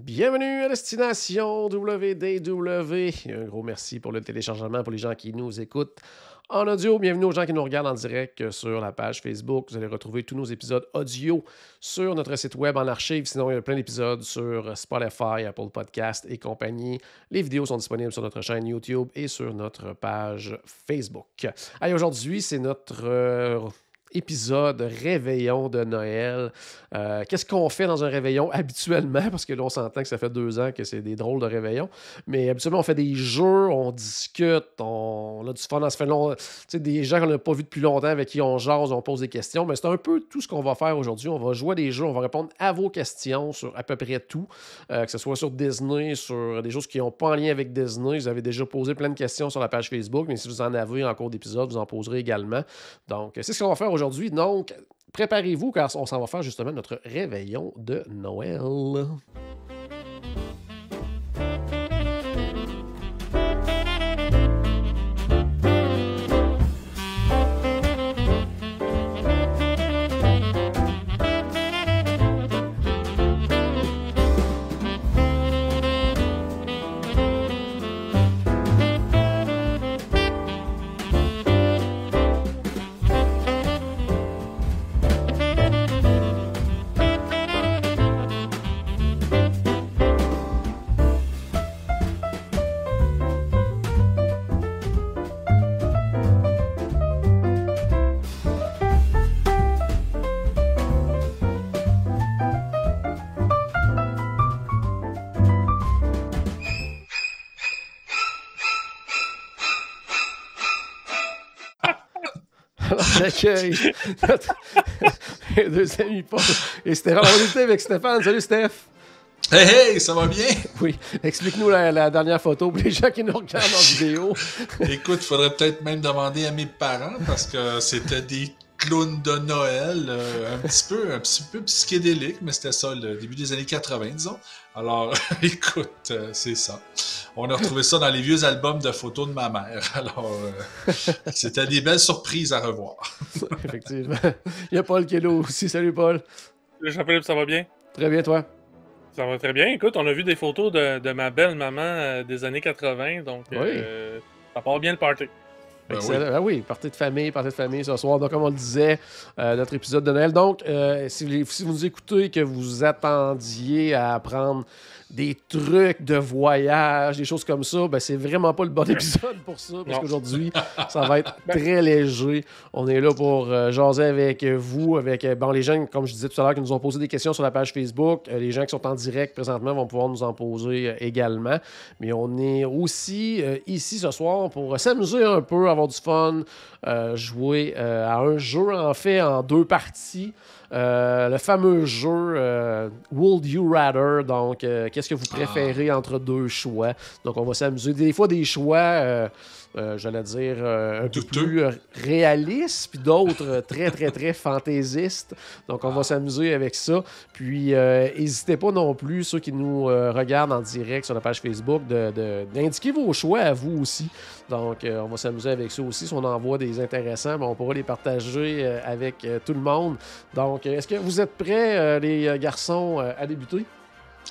Bienvenue à Destination WDW. Un gros merci pour le téléchargement pour les gens qui nous écoutent en audio. Bienvenue aux gens qui nous regardent en direct sur la page Facebook. Vous allez retrouver tous nos épisodes audio sur notre site web en archive. Sinon, il y a plein d'épisodes sur Spotify, Apple Podcast et compagnie. Les vidéos sont disponibles sur notre chaîne YouTube et sur notre page Facebook. Allez, aujourd'hui, c'est notre... euh, épisode réveillon de Noël. Euh, Qu'est-ce qu'on fait dans un réveillon? Habituellement? Parce que là, on s'entend que ça fait deux ans que c'est des drôles de réveillons. Mais habituellement, on fait des jeux, on discute, on, a du fun. Ça fait long. Des gens qu'on n'a pas vus depuis longtemps, avec qui on jase, on pose des questions. Mais c'est un peu tout ce qu'on va faire aujourd'hui. On va jouer des jeux, on va répondre à vos questions sur à peu près tout. Euh, que ce soit sur Disney, sur des choses qui n'ont pas en lien avec Disney. Vous avez déjà posé plein de questions sur la page Facebook. Mais si vous en avez en cours d'épisode, vous en poserez également. Donc, c'est ce qu'on va faire aujourd'hui. Donc, préparez-vous car on s'en va faire justement notre réveillon de Noël. Alors, j'accueille notre- mes deux amis Paul et Stéphane. On est avec Stéphane. Salut Steph. Hey, hey, ça va bien? Oui, explique-nous la, la dernière photo pour les gens qui nous regardent en vidéo. Écoute, faudrait peut-être même demander à mes parents parce que c'était des clowns de Noël, euh, un petit peu, un petit peu psychédélique, mais c'était ça, le début des années 80, disons. Alors, écoute, euh, c'est ça. On a retrouvé ça dans les vieux albums de photos de ma mère. Alors, euh, c'était des belles surprises à revoir. Effectivement. Il y a Paul qui est là aussi. Salut Paul. Jean-Philippe, ça va bien? Très bien, toi? Ça va très bien. Écoute, on a vu des photos de, de ma belle maman euh, des années 80, donc euh, ça part bien le party. Ben Excellent. Ah oui, partie de famille, partie de famille ce soir. Donc, comme on le disait, euh, notre épisode de Noël. Donc, euh, si, vous, si vous nous écoutez et que vous attendiez à apprendre des trucs de voyage, des choses comme ça, ben, c'est vraiment pas le bon épisode pour ça, parce qu'aujourd'hui, ça va être très léger. On est là pour euh, jaser avec vous, avec euh, bon, les gens, comme je disais tout à l'heure, qui nous ont posé des questions sur la page Facebook. Euh, les gens qui sont en direct présentement vont pouvoir nous en poser euh, également. Mais on est aussi euh, ici ce soir pour s'amuser un peu, avoir du fun, euh, jouer euh, à un jeu en fait en deux parties. Euh, le fameux jeu euh, Would You Rather, donc euh, qu'est-ce que vous préférez entre deux choix? Donc on va s'amuser. Des fois des choix, euh, j'allais dire, euh, un peu plus euh, réalistes, puis d'autres très très très fantaisistes. Donc on va s'amuser avec ça. Puis euh, n'hésitez pas non plus, ceux qui nous euh, regardent en direct sur la page Facebook, de- de- d'indiquer vos choix à vous aussi. Donc, euh, on va s'amuser avec ça aussi. Si on envoie des intéressants, ben, on pourra les partager euh, avec euh, tout le monde. Donc, est-ce que vous êtes prêts, euh, les garçons, euh, à débuter?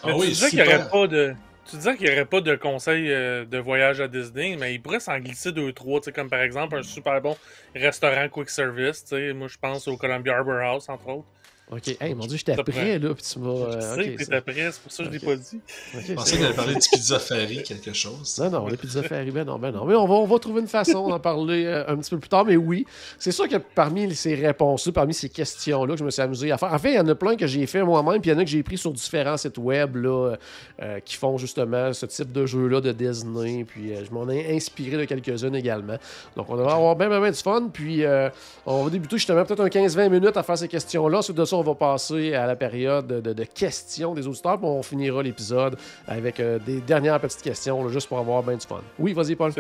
Ah Mais oui, disais qu'il n'y aurait pas de. Tu disais qu'il n'y aurait pas de conseils euh, de voyage à Disney, mais il pourrait s'en glisser deux, trois, tu sais, comme par exemple un super bon restaurant quick service. Moi, je pense au Columbia Harbor House, entre autres. OK. Hey, mon Dieu, j'étais prêt, là, puis tu m'as... Je euh, sais ok, que t'étais prêt, c'est pour ça que je l'ai pas dit. ok, Je pensais qu'elle allait parler du Pizza Ferry, quelque chose. Non, non, les pizzas Ferry, ben non, ben non. Mais on va, on va trouver une façon d'en parler euh, un petit peu plus tard. Mais oui, c'est sûr que parmi ces réponses-là, parmi ces questions-là que je me suis amusé à faire, en fait, il y en a plein que j'ai fait moi-même, puis il y en a que j'ai pris sur différents sites web là, euh, qui font justement ce type de jeu-là de Disney. Puis euh, je m'en ai inspiré de quelques-unes également. Donc on va avoir bien, bien, bien du fun. Puis euh, on va débuter justement peut-être un 15-20 minutes à faire ces questions-là. Ensuite de ça, on va passer à la période de, de questions des auditeurs, puis on finira l'épisode avec euh, des dernières petites questions, là, juste pour avoir bien du fun. Oui, vas-y, Paul.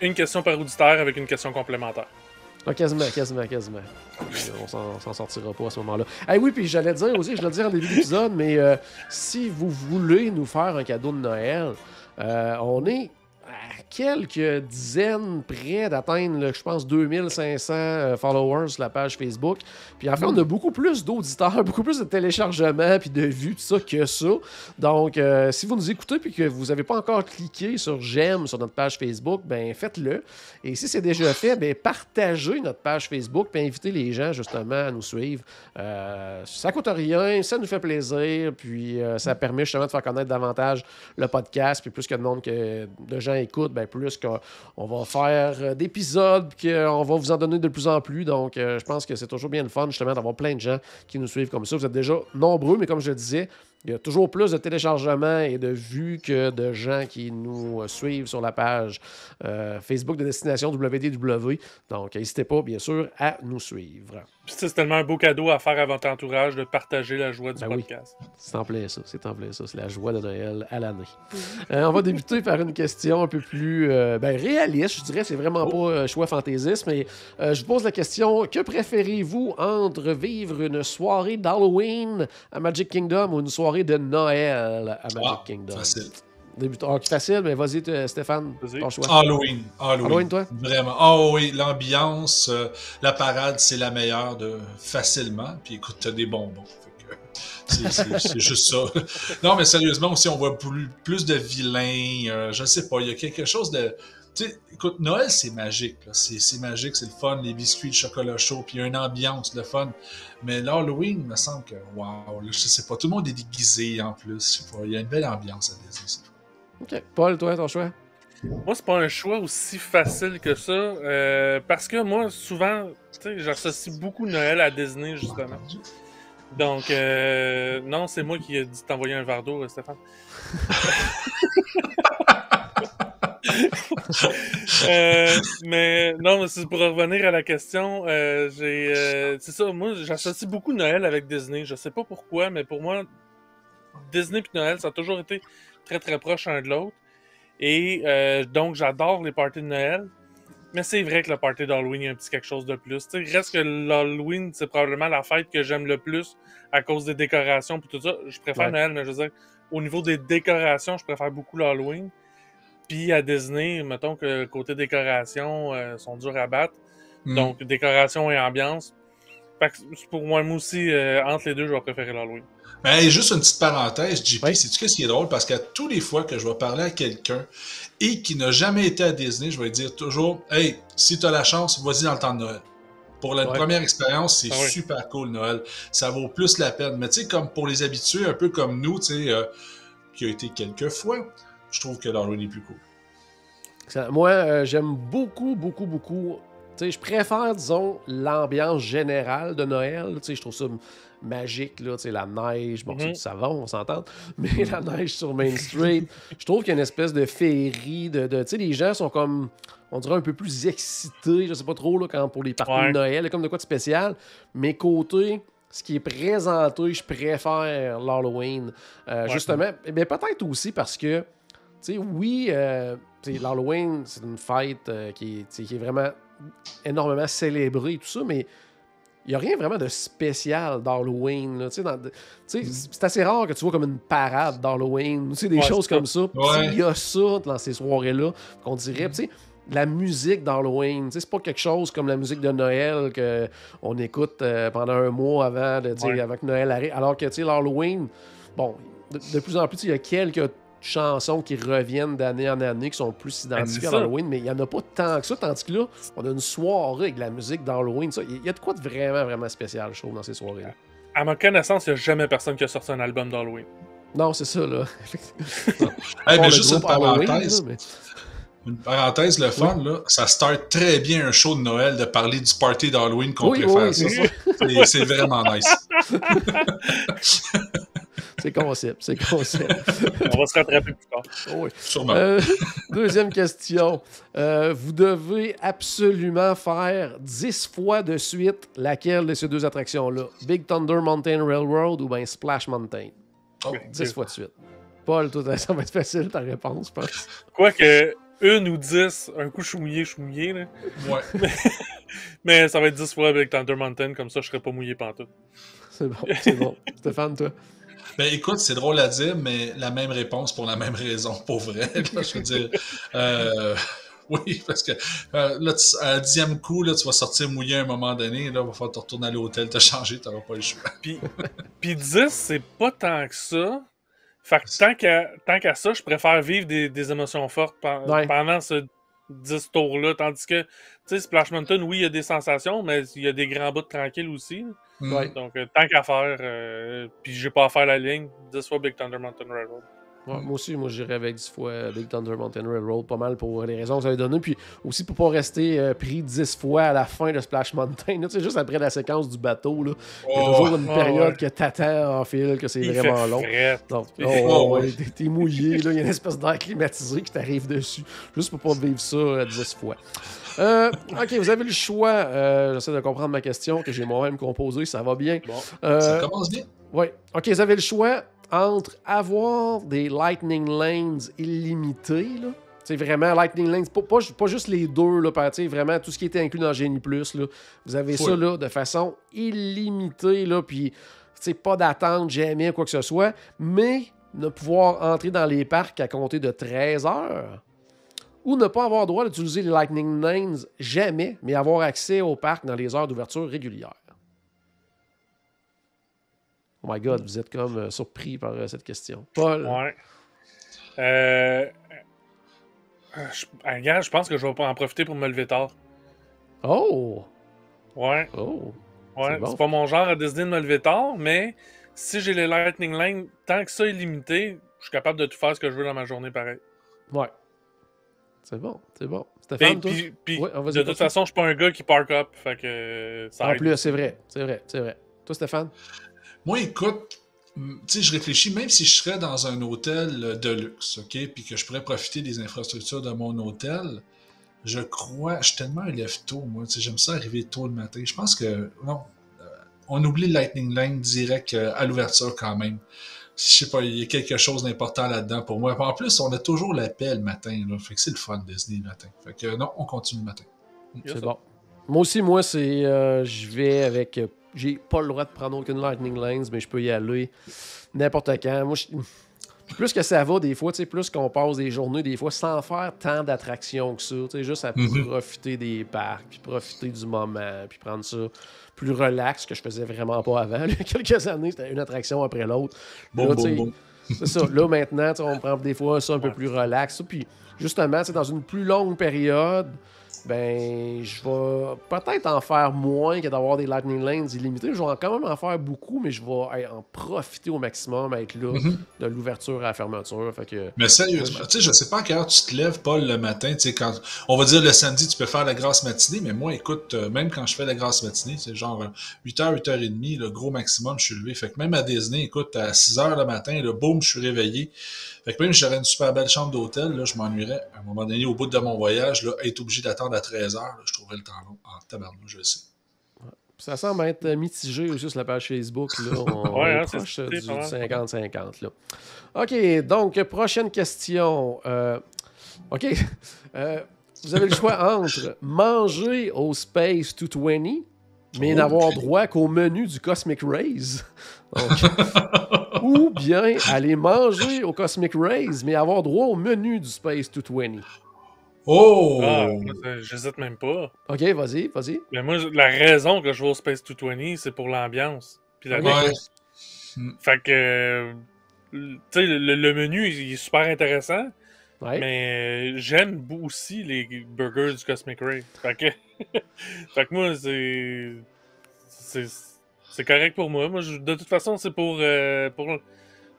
Une question par auditeur avec une question complémentaire. Ah, quasiment, quasiment, quasiment. On s'en- s'en sortira pas à ce moment-là. Eh oui, puis j'allais dire aussi, je l'ai dit en début d'épisode, mais euh, si vous voulez nous faire un cadeau de Noël, euh, on est à quelques dizaines près d'atteindre, je pense, 2500 euh, followers sur la page Facebook. Puis en fait, on a beaucoup plus d'auditeurs, beaucoup plus de téléchargements puis de vues, tout ça, que ça. Donc, euh, si vous nous écoutez puis que vous n'avez pas encore cliqué sur j'aime sur notre page Facebook, ben faites-le. Et si c'est déjà fait, ben partagez notre page Facebook puis invitez les gens justement à nous suivre. Euh, ça coûte rien, ça nous fait plaisir, puis euh, ça permet justement de faire connaître davantage le podcast. Puis plus que de monde que de gens écoutent, ben plus qu'on on va faire euh, d'épisodes, qu'on va vous en donner de plus en plus. Donc, euh, je pense que c'est toujours bien le fun justement d'avoir plein de gens qui nous suivent comme ça. Vous êtes déjà nombreux, mais comme je le disais, il y a toujours plus de téléchargements et de vues que de gens qui nous suivent sur la page euh, Facebook de Destination WDW. Donc, n'hésitez pas, bien sûr, à nous suivre. C'est tellement un beau cadeau à faire à votre entourage de partager la joie du Ben oui. podcast. C'est en plein ça, c'est en plein ça. C'est la joie de Noël à l'année. Euh, on va débuter par une question un peu plus euh, ben, réaliste, je dirais. C'est vraiment pas euh, choix fantaisiste, mais je vous pose la question que préférez-vous entre vivre une soirée d'Halloween à Magic Kingdom ou une soirée de Noël à Magic Ah, Kingdom facile. Débutons. Ok, facile, mais vas-y, Stéphane, ton choix. Halloween. Halloween. Halloween, toi? Vraiment. Ah oui, l'ambiance, euh, la parade, c'est la meilleure de facilement. Puis écoute, t'as des bonbons. C'est juste ça. Non, mais sérieusement, aussi, on voit plus, plus de vilains. euh, je sais pas, il y a quelque chose de. Écoute, Noël, c'est magique. C'est magique, c'est le fun, les biscuits, le chocolat chaud, puis il y a une ambiance, le fun. Mais l'Halloween, il me semble que, waouh, là, je sais pas, tout le monde est déguisé en plus. Il y a une belle ambiance à Disney. c'est Ok. Paul, toi, ton choix? Moi, c'est pas un choix aussi facile que ça. euh, parce que moi, souvent, tu sais, j'associe beaucoup Noël à Disney, justement. Donc, euh, non, c'est moi qui ai dit de t'envoyer un verre d'eau, euh, Stéphane. Euh, mais non, mais c'est pour revenir à la question, euh, j'ai, euh, c'est ça, moi j'associe beaucoup Noël avec Disney. Je sais pas pourquoi, mais pour moi, Disney et Noël, ça a toujours été très très proche l'un de l'autre. Et donc j'adore les parties de Noël. Mais c'est vrai que le party d'Halloween, il y a un petit quelque chose de plus. Tu sais, reste que l'Halloween, c'est probablement la fête que j'aime le plus à cause des décorations et tout ça. Je préfère Ouais. Noël, mais je veux dire, au niveau des décorations, je préfère beaucoup l'Halloween. Puis à Disney, mettons que côté décoration, euh, sont durs à battre. Hmm. Donc, décoration et ambiance. Fait que c'est pour moi, moi aussi, euh, entre les deux, je vais préférer l'Halloween. Mais hey, juste une petite parenthèse, JP, Oui. sais-tu qu'est-ce qui est drôle? Parce qu'à tous les fois que je vais parler à quelqu'un et qui n'a jamais été à Disney, je vais dire toujours Hey, si tu as la chance, vas-y dans le temps de Noël. Pour la Ouais. première expérience, c'est Ah oui. super cool Noël. Ça vaut plus la peine. Mais tu sais, comme pour les habitués, un peu comme nous, tu sais, euh, qui a été quelques fois, je trouve que l'Halloween est plus cool. Moi, euh, j'aime beaucoup, beaucoup, beaucoup. Tu sais, je préfère, disons, l'ambiance générale de Noël. Tu sais, je trouve ça magique, là. Tu sais, la neige, bon, c'est Mhm. du savon, on s'entend. Mais la neige sur Main Street, je trouve qu'il y a une espèce de féerie. De, de- tu sais, les gens sont comme, on dirait un peu plus excités, je sais pas trop, là, quand, pour les parties Ouais. de Noël, comme de quoi de spécial. Mais côté ce qui est présenté, je préfère l'Halloween. Euh, Ouais. Justement, mais peut-être aussi parce que, sais, oui, euh, l'Halloween, c'est une fête euh, qui, est, qui vraiment énormément célébrée et tout ça, mais il n'y a rien vraiment de spécial d'Halloween. C'est assez rare que tu vois comme une parade d'Halloween, des Ouais, choses comme ça. Ouais. Il y a ça dans ces soirées-là qu'on dirait, tu sais, la musique d'Halloween, c'est pas quelque chose comme la musique de Noël que on écoute euh, pendant un mois avant de dire Ouais. avant que Noël arrive. Alors que l'Halloween, bon, de, de plus en plus, il y a quelques chansons qui reviennent d'année en année qui sont plus Ben, identifiées à ça. l'Halloween, mais il n'y en a pas tant que ça. Tandis que là, on a une soirée avec de la musique d'Halloween. ça. Il y a de quoi de vraiment, vraiment spécial, je trouve, dans ces soirées-là. À ma connaissance, il n'y a jamais personne qui a sorti un album d'Halloween. Non, c'est ça, là. Hey, mais juste une Halloween, parenthèse. là, mais- Une parenthèse, le fun, là, ça start très bien un show de Noël de parler du party d'Halloween qu'on Oui, préfère. oui, C'est vraiment nice. C'est concept, c'est concept. On va se rattraper plus tard. Oui. Sûrement. Euh, deuxième question. Euh, vous devez absolument faire 10 fois de suite laquelle de ces deux attractions-là? Big Thunder Mountain Railroad ou bien Splash Mountain? Oh, 10 fois de suite. Paul, toi, ça va être facile ta réponse, je pense. Quoique, une ou dix, un coup, je suis mouillé, je suis mouillé. Là. ouais. Mais ça va être dix fois avec Thunder Mountain, comme ça, je serai pas mouillé pantoute. C'est bon, c'est bon. Stéphane, toi? Ben écoute, c'est drôle à dire, mais la même réponse pour la même raison, pour vrai. là, je veux dire, euh, oui, parce que euh, là, tu- à dixième coup, là, tu vas sortir mouillé à un moment donné. Là, il va falloir te retourner à l'hôtel, te changer, tu n'auras pas le choix. Puis, puis 10, c'est pas tant que ça. Fait que tant qu'à, tant qu'à ça, je préfère vivre des, des émotions fortes pen- Ouais. pendant ce 10 tours-là. Tandis que, sais, Splash Mountain, oui, il y a des sensations, mais il y a des grands bouts tranquilles aussi. Mm. Ouais. Donc, euh, tant qu'à faire, euh, puis j'ai pas à faire la ligne, 10 fois Big Thunder Mountain Railroad. Ouais, moi aussi, moi j'irais avec 10 fois euh, Big Thunder Mountain Railroad, pas mal pour les raisons que vous avez données. Puis aussi pour pas rester euh, pris 10 fois à la fin de Splash Mountain. Tu sais, juste après la séquence du bateau, là, il y a Oh, toujours une oh, période ouais. que t'attends en fil, que c'est vraiment fait long. Donc, oh, ouais, t'es- t'es mouillé, là, il y a une espèce d'air climatisé qui t'arrive dessus, juste pour pas vivre ça euh, 10 fois. Euh, ok, vous avez le choix. euh, J'essaie de comprendre ma question que j'ai moi-même composée, ça va bien. Bon. Euh, Ça commence bien. oui. OK, vous avez le choix entre avoir des Lightning Lanes illimités, là. C'est vraiment Lightning Lanes, pas, pas, pas juste les deux, là, vraiment tout ce qui était inclus dans Genie Plus, là. Vous avez ça, Full. là, de façon illimitée, là, puis, pas d'attente jamais, quoi que ce soit, mais ne pouvoir entrer dans les parcs à compter de 13 heures. Ou ne pas avoir droit d'utiliser les Lightning Lanes jamais, mais avoir accès au parc dans les heures d'ouverture régulières. Oh my god, vous êtes comme euh, surpris par euh, cette question. Paul, Ouais. Euh. euh, Je, ah, regarde, je pense que je vais pas en profiter pour me lever tard. oh, Ouais, oh, C'est ouais. bon. C'est pas mon genre à décider de me lever tard, mais si j'ai les Lightning Lane, tant que ça est limité, je suis capable de tout faire ce que je veux dans ma journée pareil. ouais. C'est bon, c'est bon. Stéphane, toi? puis- Ouais, de toute façon, je suis pas un gars qui park up, fait que ça En aide. plus, c'est vrai, c'est vrai, c'est vrai. Toi, Stéphane? Moi, écoute, tu sais, je réfléchis, même si je serais dans un hôtel euh, de luxe, OK, puis que je pourrais profiter des infrastructures de mon hôtel, je crois, je suis tellement un lève-tôt, moi, tu sais, j'aime ça arriver tôt le matin. Je pense que, non, euh, on oublie le Lightning Lane direct euh, à l'ouverture quand même. Je sais pas, il y a quelque chose d'important là-dedans pour moi. En plus, on a toujours la paix le matin, là, fait que c'est le fun Disney le matin. Fait que non, on continue le matin. C'est bon. Moi aussi, moi, c'est. euh, je vais avec. J'ai pas le droit de prendre aucune Lightning Lanes, mais je peux y aller n'importe quand. Moi, plus que ça va, des fois, tu sais, plus qu'on passe des journées, des fois, sans faire tant d'attractions que ça. Tu sais, juste à Mhm. profiter des parcs, puis profiter du moment, puis prendre ça plus relax, que je faisais vraiment pas avant. Il y a quelques années, c'était une attraction après l'autre. Bon, bon, bon. c'est ça. Là, maintenant, tu sais, on prend des fois ça un peu plus relax. Puis, justement, dans une plus longue période, ben, je vais peut-être en faire moins que d'avoir des Lightning Lanes illimités. Je vais quand même en faire beaucoup, mais je vais hey, en profiter au maximum, être là, Mhm. de l'ouverture à la fermeture. Fait que, Mais sérieusement, tu sais, je sais pas à quelle heure tu te lèves, Paul, le matin. Tu sais, quand on va dire le samedi, tu peux faire la grasse matinée, mais moi, écoute, euh, même quand je fais la grasse matinée, c'est genre euh, 8h, 8h30, le gros maximum, je suis levé. Fait que même à Disney, écoute, à 6h le matin, le boum, je suis réveillé. Fait que même si j'aurais une super belle chambre d'hôtel, là, je m'ennuierais. À un moment donné, au bout de mon voyage, là, être obligé d'attendre à 13h, là, je trouverais le temps long. En tabarnouche, je le sais. ça semble être mitigé aussi sur la page Facebook. Là. On Ouais, est hein, proche du pas mal. 50-50. là. OK, donc, prochaine question. Euh, OK. Euh, vous avez le choix entre manger au Space 220, mais Oh, n'avoir droit qu'au menu du Cosmic Rays. Ou bien aller manger au Cosmic Rays, mais avoir droit au menu du Space 220. Oh! Ah, j'hésite même pas. OK, vas-y, vas-y. Mais moi, la raison que je vais au Space 220, c'est pour l'ambiance. Puis la Ouais. Hmm. Fait que. Tu sais, le, le menu, il est super intéressant. Ouais. Mais euh, j'aime aussi les burgers du Cosmic Ray. Fait que, fait que moi, c'est. C'est c'est correct pour moi. Moi, je- de toute façon, c'est pour, euh, pour,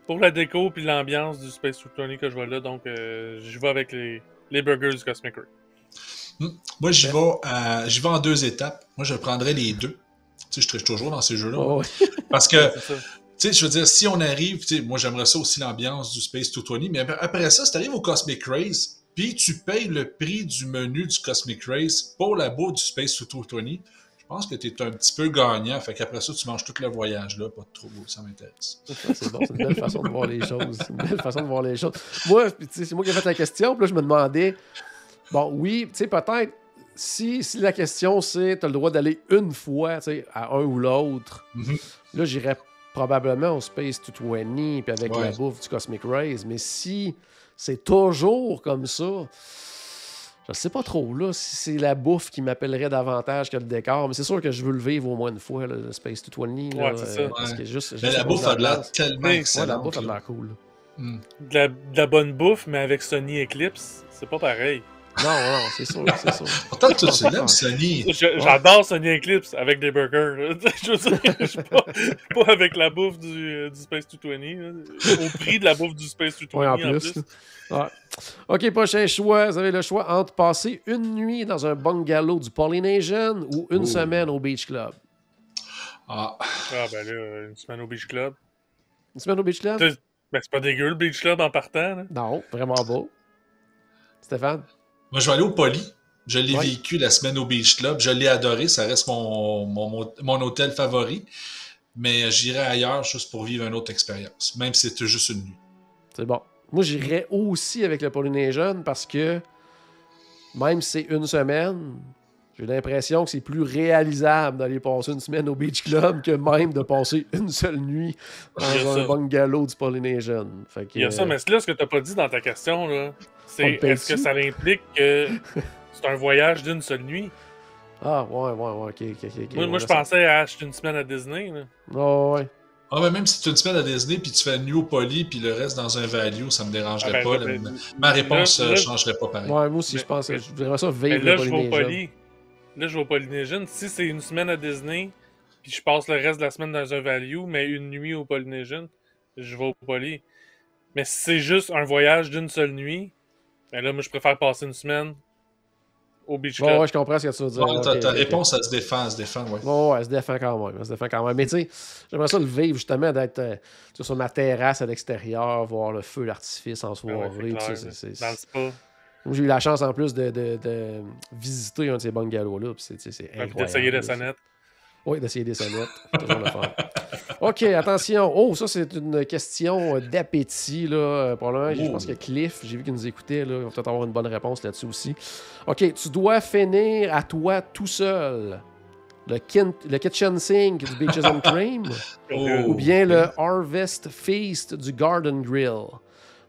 pour la déco puis l'ambiance du Space 220 que je vais là. Donc, euh, j'y vais avec les, les burgers du Cosmic Ray. Moi, j'y vais, à- j'y vais en deux étapes. Moi, je prendrais les deux. Tu sais, je triche toujours dans ces jeux-là. Oh, ouais. Parce que tu sais, je veux dire, si on arrive, tu sais, moi j'aimerais ça aussi l'ambiance du Space 220, mais après ça, si tu arrives au Cosmic Race, puis tu payes le prix du menu du Cosmic Race pour la bouffe du Space 220, je pense que tu es un petit peu gagnant. Fait qu'après ça, tu manges tout le voyage là, pas de trop, ça m'intéresse. C'est bon, c'est une belle façon de voir les choses. C'est une belle façon de voir les choses. Moi, c'est moi qui ai fait la question, puis là, je me demandais, bon, oui, tu sais, peut-être, si, si la question c'est, tu as le droit d'aller une fois, tu sais, à un ou l'autre, Mhm. là, j'irais probablement au Space 220, puis avec Ouais. la bouffe du Cosmic Rays. Mais si c'est toujours comme ça, je sais pas trop, là, si c'est la bouffe qui m'appellerait davantage que le décor. Mais c'est sûr que je veux le vivre au moins une fois, là, le Space 220. là, Ouais, c'est ça. euh, parce Ouais. que juste, Mais juste la bouffe a de l'air tellement Ouais, la Ouais, excellente. la bouffe a de là. l'air cool. De la, de la bonne bouffe, mais avec Sony Eclipse, c'est pas pareil. Non, non, c'est sûr, c'est sûr. Pourtant, tu l'aimes, Sony. J'adore Sony Eclipse avec des burgers. Je veux dire, je suis pas, pas avec la bouffe du, euh, du Space 220. là. Au prix de la bouffe du Space 220 Ouais, en en plus. plus. Ouais. OK, prochain choix. Vous avez le choix entre passer une nuit dans un bungalow du Polynesian ou une Oh. semaine au Beach Club. Ah, Ah ben là, une semaine au Beach Club. Une semaine au Beach Club? Ben c'est pas dégueu le Beach Club en partant. Là. Non, vraiment beau. Stéphane? Moi, je vais aller au Poly. Je l'ai Ouais. vécu la semaine au Beach Club. Je l'ai adoré. Ça reste mon, mon, hôtel favori. Mais j'irai ailleurs juste pour vivre une autre expérience. Même si c'était juste une nuit. C'est bon. Moi, j'irais aussi avec le Polynesian parce que même si c'est une semaine, j'ai l'impression que c'est plus réalisable d'aller passer une semaine au Beach Club que même de passer une seule nuit dans un ça. bungalow du Polynesian. Fait que, Il y a ça, euh, mais là, ce que t'as pas dit dans ta question, c'est est-ce que ça implique que c'est un voyage d'une seule nuit? Ah, ouais, ouais, ouais, ok, ok, ok. moi, moi je pensais à acheter une semaine à Disney. Là. Ah, ouais. Ah, mais même si tu une semaine à Disney, puis tu fais une nuit au Poly, puis le reste dans un value, ça me dérangerait Ah, ben, pas. là, ben, Ma réponse ne là- changerait pas pareil. Ouais, moi aussi, Mais- je pense que je voudrais ça Mais vivre là, le je vais au. Poly. Là, je vais au Polynesian. Si c'est une semaine à Disney, puis je passe le reste de la semaine dans un value, mais une nuit au Polynesian, je vais au Poly. Mais si c'est juste un voyage d'une seule nuit, ben là, moi, je préfère passer une semaine au Beach Club. Ouais, ouais, je comprends ce que tu veux dire. Ouais, ta, réponse, elle se défend, elle se défend, ouais. Ouais, ouais, elle se défend quand même. Elle se défend quand même. Mais tu sais, j'aimerais ça le vivre justement, d'être euh, sur ma terrasse à l'extérieur, voir le feu d'artifice en ouais, soirée. tu sais, clair, Dans le spa. J'ai eu la chance en plus de, de- de visiter un de ces bungalows-là. c'est- incroyable. d'essayer là. sonnettes. Oui, d'essayer des sonnettes. Toujours le fun. OK, attention. Oh, ça, c'est une question d'appétit. là. Euh, Probablement, je Oh. pense que Cliff, j'ai vu qu'il nous écoutait. Là, il va peut-être avoir une bonne réponse là-dessus aussi. OK, tu dois finir à toi tout seul le, kin- le kitchen sink du Beaches and Cream Oh. ou bien le Harvest Feast du Garden Grill.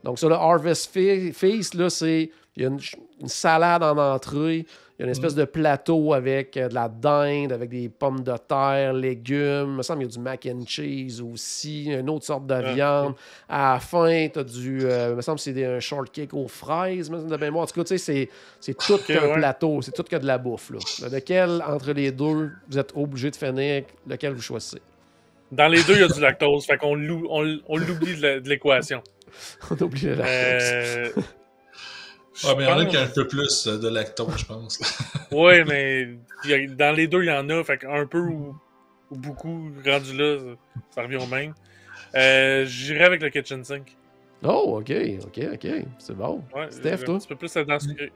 Donc, ça, le Harvest Fe- Feast, là, c'est. Il y a une, salade en entrée. Il y a une espèce de plateau avec euh, de la dinde, avec des pommes de terre, légumes. Il me semble qu'il y a du mac and cheese aussi, une autre sorte de Ah, viande. À la fin, tu as du. euh, il me semble que c'est un shortcake aux fraises, me de mémoire. En tout cas, tu sais, c'est- c'est tout qu'un ouais. plateau. C'est tout que de la bouffe. Là. Lequel, entre les deux, vous êtes obligé de finir, lequel vous choisissez? Dans les deux, il y a du lactose. Fait qu'on l'ou- on, on l'oublie de l'équation. On a oublié la Euh, Ah, mais il y en a qui ont un peu plus euh, de lactose, je pense. Ouais, mais a- dans les deux, il y en a. Fait qu'un peu ou, ou beaucoup, rendu là, ça, ça revient au même. Euh, J'irai avec le kitchen sink. Oh, ok, ok, ok. C'est bon. Ouais, Steph, un toi? petit peu plus là-dedans sucré.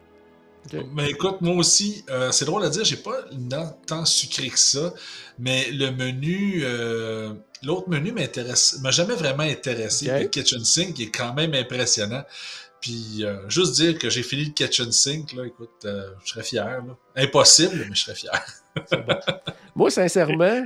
Ok. Mais écoute, moi aussi, euh, c'est drôle à dire, j'ai pas une dent tant sucré que ça, mais le menu, euh, l'autre menu m'intéresse, m'a jamais vraiment intéressé. Le kitchen sink est quand même impressionnant. Puis euh, juste dire que j'ai fini le kitchen sink, là, écoute, euh, je serais fier. Là. Impossible, mais je serais fier. Moi, sincèrement,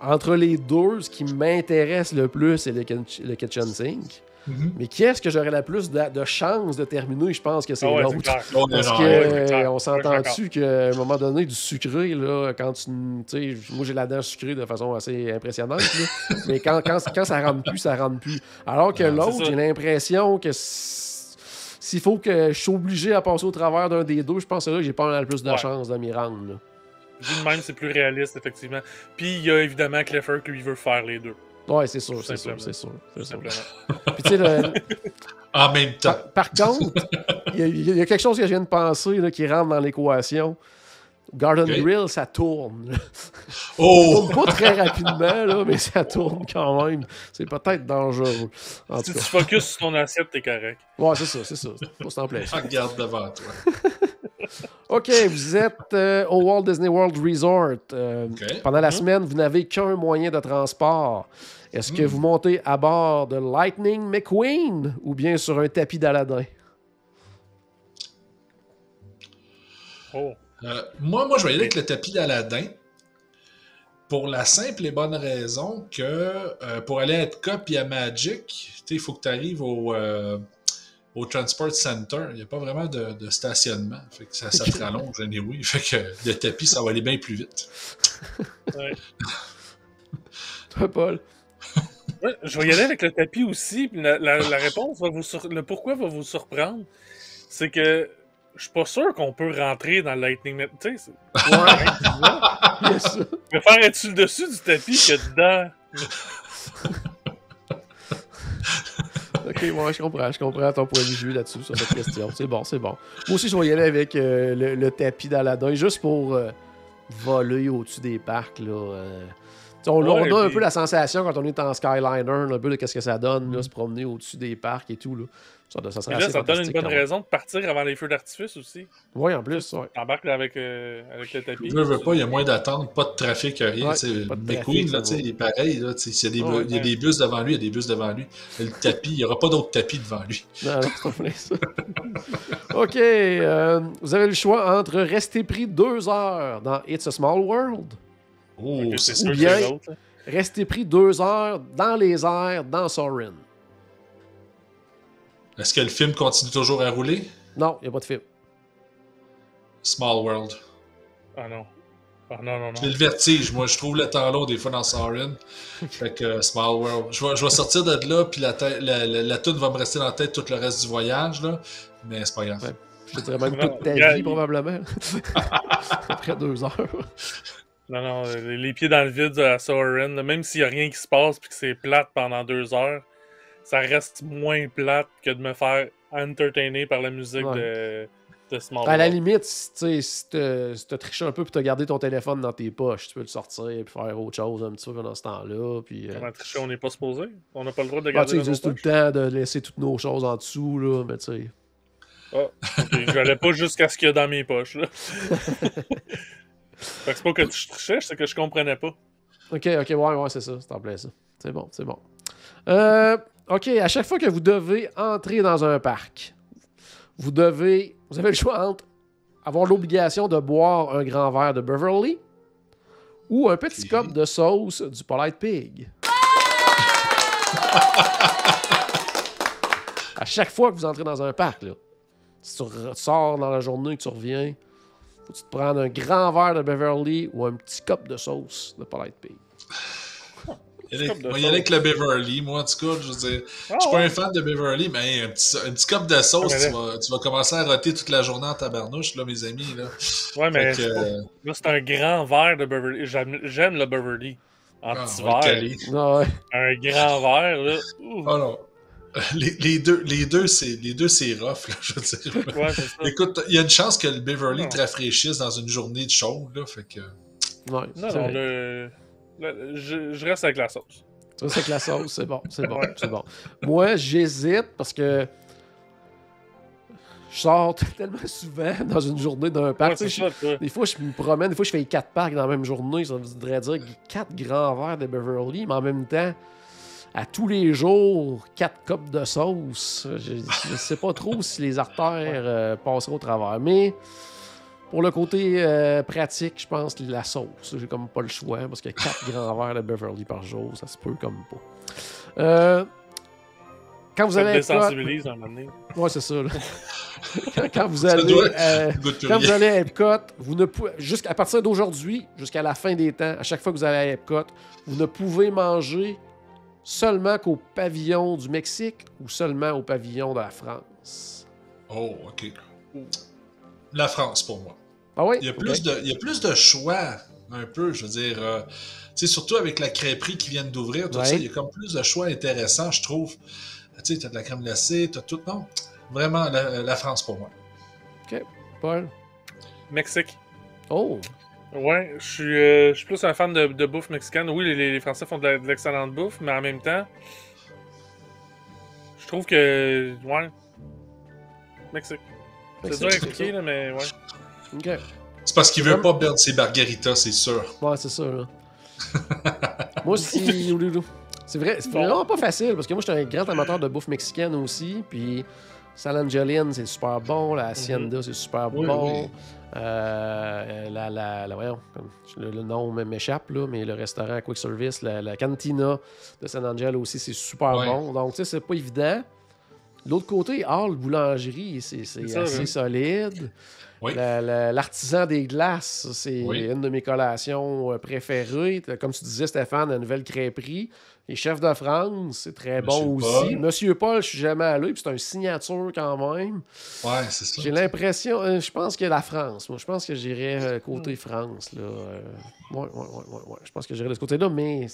entre les deux, ce qui m'intéresse le plus, c'est le, le kitchen sink. Mhm. Mais qui est-ce que j'aurais la plus de, de chance de terminer? Je pense que c'est Ah ouais, l'autre. clair. Parce non, que ouais, euh, on s'entend-tu qu'à un moment donné, du sucré, là, quand tu. Tu sais, moi j'ai la dent sucrée de façon assez impressionnante, là. mais quand, quand, quand ça rentre plus, ça rentre plus. Alors que Ouais, l'autre, j'ai l'impression que s'il faut que je suis obligé à passer au travers d'un des deux, je pense que là, j'ai pas mal plus de Ouais. chance de m'y rendre. là. Vu de même, c'est plus réaliste, effectivement. Puis il y a évidemment Clifford qui lui veut faire les deux. Ouais, c'est sûr, c'est sûr, c'est sûr. Puis tu sais, le- En même temps. par, par contre, il y, a- il y a quelque chose que je viens de penser là, qui rentre dans l'équation. Garden. Grill, ça tourne. Ça Oh! tourne pas très rapidement, là, mais ça tourne quand même. C'est peut-être dangereux. En Si tout tu cas. focuses sur ton assiette, t'es correct. Ouais, c'est ça, c'est ça. Faut s'en plaire. Regarde devant toi. OK, vous êtes euh, au Walt Disney World Resort. Euh. Pendant la semaine, vous n'avez qu'un moyen de transport. Est-ce que Mm. vous montez à bord de Lightning McQueen ou bien sur un tapis d'Aladin? Oh. Euh, moi, moi, je vais y aller avec le tapis d'Aladin. Pour la simple et bonne raison que euh, pour aller à Epcot et à Magic, tu sais, il faut que tu arrives au, euh, au Transport Center. Il n'y a pas vraiment de, de stationnement. Fait que ça, ça te rallonge, anyway. Fait que le tapis, ça va aller bien plus vite. Ouais. Toi, Paul? Ouais, je vais y aller avec le tapis aussi. la- la réponse va vous sur- le pourquoi va vous surprendre. C'est que je suis pas sûr qu'on peut rentrer dans le Lightning Net. Tu sais, c'est- Ouais, je préfère être sur le dessus du tapis que dedans. Ok, ouais, je comprends, je comprends ton point de vue là-dessus, sur cette question. C'est bon, c'est bon. Moi aussi, je vais y aller avec euh, le, le tapis d'Aladin, juste pour euh, voler au-dessus des parcs, là. euh. On, a un puis- peu la sensation quand on est en Skyliner, un peu de qu'est-ce que ça donne, là, se promener au-dessus des parcs et tout, là. Ça, ça serait Mais là, assez ça donne une bonne raison de partir avant les feux d'artifice aussi. Oui, en plus, ouais. Là avec, euh, avec le tapis. Je veux pas, il y a moins d'attente, pas de trafic, rien. McQueen, trafic, là, il est pareil. Là, y a, des, Ouais, il y a des bus devant lui, il y a des bus devant lui. Mais le tapis, il n'y aura pas d'autre tapis devant lui. Non, ça. OK, euh, vous avez le choix entre rester pris deux heures dans It's a Small World, Oh, c'est sûr bien- que rester pris deux heures dans les airs dans Sorin. Est-ce que le film continue toujours à rouler? Non, il n'y a pas de film. Small World. Ah non. Ah non, non, non. J'ai le vertige, moi, je trouve le temps long des fois dans Soren. Fait que euh, Small World. Je vais, je vais sortir de là, puis la, tête- la, la, la toune va me rester dans la tête tout le reste du voyage, là. Mais c'est pas grave. Ouais. Je te dirais même toute ta vie, probablement. Après deux heures. Non, non, les les pieds dans le vide à Soren, même s'il n'y a rien qui se passe puis que c'est plate pendant deux heures, ça reste moins plate que de me faire entertainer par la musique de, de Small À la limite, si tu triché un peu puis t'as gardé ton téléphone dans tes poches, tu peux le sortir et faire autre chose un petit peu pendant ce temps-là. Puis, euh, Comment tricher, on n'est pas supposé? On n'a pas le droit de le ah, garder tu tout le temps de laisser toutes nos choses en dessous, là, mais tu sais. Ah, je n'allais pas jusqu'à ce qu'il y a dans mes poches. Là. fait que c'est pas que tu trichais, c'est que je comprenais pas. Ok, ok, ouais, ouais, c'est ça, c'est en plein ça. C'est bon, c'est bon. Euh, ok, à chaque fois que vous devez entrer dans un parc, vous devez, vous avez le choix entre avoir l'obligation de boire un grand verre de Beverly ou un petit cop de sauce du Polite Pig. à chaque fois que vous entrez dans un parc, là, si tu sors dans la journée et que tu reviens, faut que tu te prennes un grand verre de Beverly ou un petit cop de sauce de Polite Pig. Il y a- avec le Beverly, moi, en tout cas, je veux dire. Je suis pas un fan de Beverly, mais un petit, un petit cup de sauce, Ah, tu, vas, tu vas commencer à roter toute la journée en tabarnouche, là, mes amis. Là. Ouais, mais que, euh, là, c'est un grand verre de Beverly. J'aime le Beverly. En ah, petit verre. Ah ouais. Un grand verre, là. Ouh. Oh non. Les, les deux, les deux, c'est les deux, c'est rough, là, je veux dire. Ouais, c'est ça. Écoute, il y a une chance que le Beverly Non. te rafraîchisse dans une journée de chaude, là, fait que... Ouais, Non, non, le... le- je, je reste avec la sauce. Ça, c'est que la sauce, c'est bon, c'est bon, Ouais. c'est bon. Moi, j'hésite parce que je sors tellement souvent dans une journée d'un parc. Ouais, Tu sais, c'est ça, toi. je- des fois, je me promène, des fois, je fais quatre parcs dans la même journée. Ça voudrait dire quatre grands verres de Beverly, mais en même temps, à tous les jours, quatre copes de sauce. Je ne sais pas trop si les artères euh, passeraient au travers. Mais pour le côté euh, pratique, je pense la sauce. J'ai comme pas le choix parce que quatre grands verres de Beverly par jour, ça se peut comme pas. Euh, quand vous Ça allez donné. Ouais, c'est ça. quand, quand vous Ça allez. doit- euh, quand vous allez à Epcot, vous ne pouvez, jusqu'à partir d'aujourd'hui, jusqu'à la fin des temps, à chaque fois que vous allez à Epcot, vous ne pouvez manger seulement qu'au pavillon du Mexique ou seulement au pavillon de la France? Oh, OK. La France, pour moi. Ah oui? Il y a Ok. plus, de, il y a plus de choix, un peu, je veux dire. euh, tu sais, surtout avec la crêperie qui vient d'ouvrir, tout Ouais. ça, il y a comme plus de choix intéressants, je trouve. Tu sais, t'as de la crème glacée, t'as tout. Non, vraiment, la, la France pour moi. Paul? Mexique. Oh! Ouais, je suis, euh, je suis plus un fan de, de bouffe mexicaine. Oui, les, les Français font de la- de l'excellente bouffe, mais en même temps, je trouve que. Ouais. Mexique. C'est dur à c'est expliquer, là, mais ouais. Ok. C'est parce qu'il veut pas perdre ses margaritas, c'est sûr. Ouais, c'est là. moi aussi, Loulou. C'est vrai, c'est vraiment pas facile parce que moi, je suis un grand amateur de bouffe mexicaine aussi. Puis, San Angelin, c'est super bon. La Hacienda, c'est super Oui, bon. oui. Euh, la, le, le nom m'échappe, là, mais le restaurant Quick Service, la, la Cantina de San Angelo aussi, c'est super Ouais. bon. Donc, tu sais, c'est pas évident. De l'autre côté, Hall Boulangerie, c'est c'est C'est ça, assez hein. solide. Oui. L'artisan des glaces, c'est Oui. une de mes collations euh, préférées. Comme tu disais, Stéphane, la nouvelle crêperie. Les chefs de France, c'est très bon aussi. Paul. Monsieur Paul, je suis jamais allé, puis c'est un signature quand même. Ouais, c'est ça. J'ai l'impression, euh, je pense que la France. Moi, je pense que j'irais euh, côté Hmm. France. Là. Euh, ouais, ouais, ouais, ouais, ouais. Je pense que j'irais de ce côté-là, mais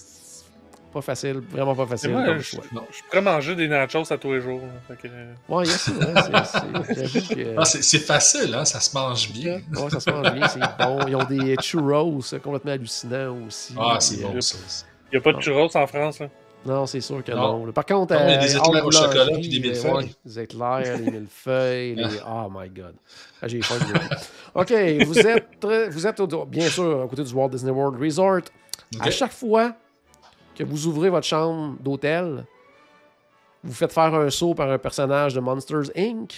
pas facile, vraiment pas facile. Moi, comme je, choix. je pourrais manger des nachos à tous les jours. Fait que, euh, Ouais, il y a ça, hein, c'est- c'est- j'avoue que- Ah, c'est facile, hein? Ça se mange bien. Ouais, ça se mange bien, c'est bon. Ils ont des churros complètement hallucinants aussi. Ah, c'est euh, bon, ça aussi. Y a pas de Ah. churros en France, là. Non, c'est sûr que Non. non. Par contre, Non, mais euh, des éclairs au chocolat puis des euh, millefeuilles. ouais, des éclairs, les millefeuilles, les... Oh my God. Ah, J'ai faim. de- OK, vous êtes, très- vous êtes au- bien sûr à côté du Walt Disney World Resort. À chaque fois que vous ouvrez votre chambre d'hôtel, vous faites faire un saut par un personnage de Monsters Inc.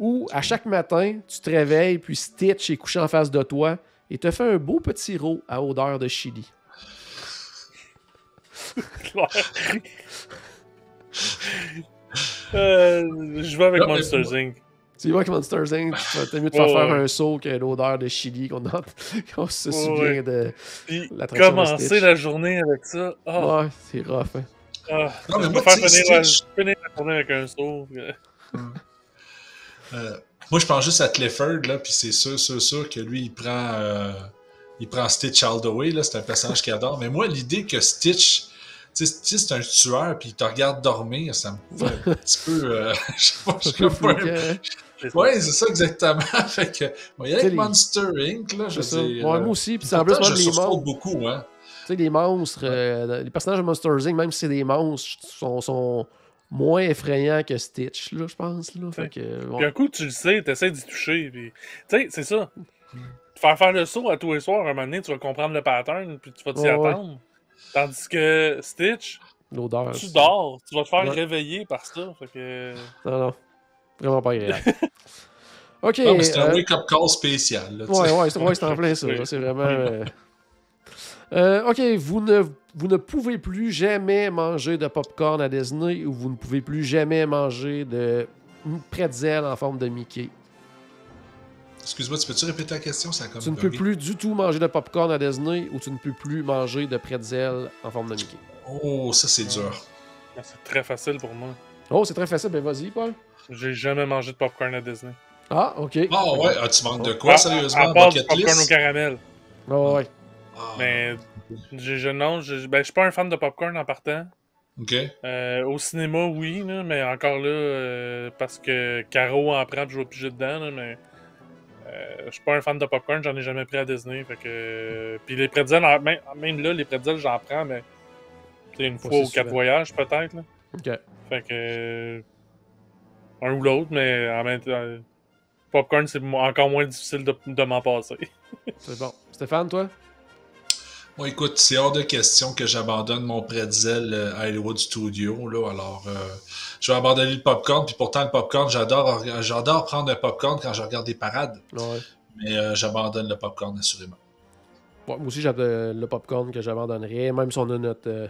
Ou à chaque matin, tu te réveilles, puis Stitch est couché en face de toi et te fait un beau petit rot à odeur de chili. Euh, je vais avec Non, Monsters Inc. Tu vois que Monsters Inc., t'as mieux de faire faire ouais. un saut que l'odeur de chili qu'on a, qu'on se souvient ouais. de. Commencer la journée avec ça. Ah, Ouais, c'est rough. Hein. ah, Non, mais je moi, sais, finir, la- finir la journée avec un saut. euh, Euh, moi, je pense juste à Clifford, là, puis c'est sûr, sûr, sûr que lui, il prend, euh, il prend Stitch all the way, là, c'est un personnage qu'il adore. Mais moi, l'idée que Stitch, tu sais, tu sais, c'est un tueur, puis il te regarde dormir, ça me fait un petit peu, euh, je sais pas, je sais pas, ça. Ouais, c'est ça exactement. fait que, il y a Tu sais, avec les- Monster Inc, là, je ça. Ouais, euh, moi aussi. Puis c'est en plus, je les monstres. beaucoup, hein. Tu sais, les monstres, euh, les personnages de Monsters Inc., même si c'est des monstres, sont, sont moins effrayants que Stitch, là, je pense. Là. Fait que, bon. Puis un coup, tu le sais, t'essaies d'y toucher. Puis... Tu sais, c'est ça. Faire faire le saut à tous les soirs, à un moment donné, tu vas comprendre le pattern, puis tu vas t'y Ouais, ouais. Tandis que Stitch, L'odeur. tu dors, tu vas te faire Ouais. réveiller par ça. Fait que... Non, non. Vraiment pas agréable. OK. Non, mais c'est un euh, wake-up call spécial, là. Ouais, ouais, c'est ouais, c'est en plein ça. Oui. C'est vraiment. euh, euh, ok, vous ne, vous ne pouvez plus jamais manger de popcorn à Disney ou vous ne pouvez plus jamais manger de pretzel en forme de Mickey. Excuse-moi, tu peux-tu répéter la question? Ça a comme Tu ne peux plus du tout manger de popcorn à Disney ou tu ne peux plus manger de pretzel en forme de Mickey. Oh, ça, c'est dur. Ah, C'est très facile pour moi. Oh, c'est très facile. Ben vas-y, Paul. J'ai jamais mangé de popcorn à Disney. Ah, ok. Ah ouais, ah, tu manques de quoi, À- sérieusement, À, à part du popcorn au caramel. Oh, ouais. Ah, Mais je, non, je, ben, je suis pas un fan de popcorn en partant. OK. Euh, au cinéma, oui, là, mais encore là, euh, parce que Caro en prend, puis je vais piger dedans, là, mais je suis pas un fan de popcorn, j'en ai jamais pris à Disney. Fait que, euh, puis les pretzels, même, même là, les pretzels, j'en prends, mais une fois ou quatre voyages, peut-être. Ok. Fait que. euh, un ou l'autre, mais en même temps. euh, Popcorn, c'est encore moins difficile de, de m'en passer. C'est bon. Stéphane, toi? Moi, écoute, c'est hors de question que j'abandonne mon pretzel euh, à Hollywood Studio, là. Alors, euh, je vais abandonner le popcorn. Puis pourtant, le popcorn, j'adore, j'adore prendre un popcorn quand je regarde des parades. Ouais. Mais euh, j'abandonne le popcorn, assurément. Ouais, moi aussi, j'ai le popcorn que j'abandonnerais, même si on a notre, euh,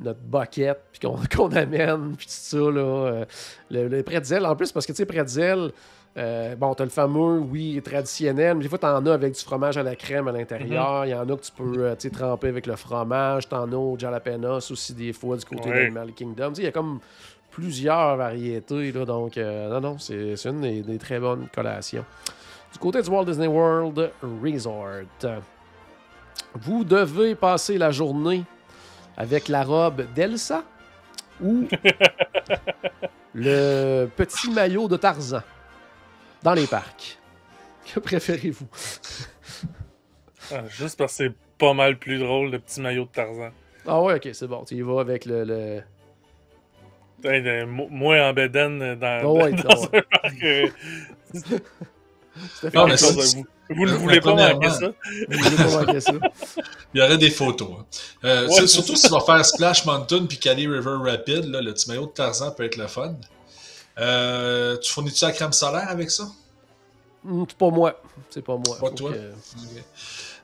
notre bucket puis qu'on amène, puis tout ça. Là, le, le pretzel, en plus, parce que tu sais, pretzel, euh, bon, t'as le fameux, oui, traditionnel, mais des fois, t'en as avec du fromage à la crème à l'intérieur. Il y en a que tu peux euh, tremper avec le fromage. T'en as au jalapenos aussi, des fois, du côté Ouais. d'Animal Kingdom. Il y a comme plusieurs variétés, là, donc euh, non, non, c'est c'est une des, des très bonnes collations. Du côté du Walt Disney World Resort, vous devez passer la journée avec la robe d'Elsa ou le petit maillot de Tarzan? Dans les parcs. Que préférez-vous? Ah, juste parce que c'est pas mal plus drôle, le petit maillot de Tarzan. Ah ouais, ok, c'est bon. Tu y vas avec le. le... Hey, de- moi en dans, Ah ouais, dans ouais. un parc. euh, Non, mais ça, vous vous ne Euh, voulez pas manquer ça? vous voulez pas manquer ça. Il y aurait des photos. hein. Euh, Ouais, surtout si tu vas faire Splash Mountain puis Cali River Rapid, là, le petit maillot de Tarzan peut être le fun. Euh, tu fournis-tu la crème solaire avec ça? Hum, C'est pas moi. C'est pas moi. Pas Faut toi? que-.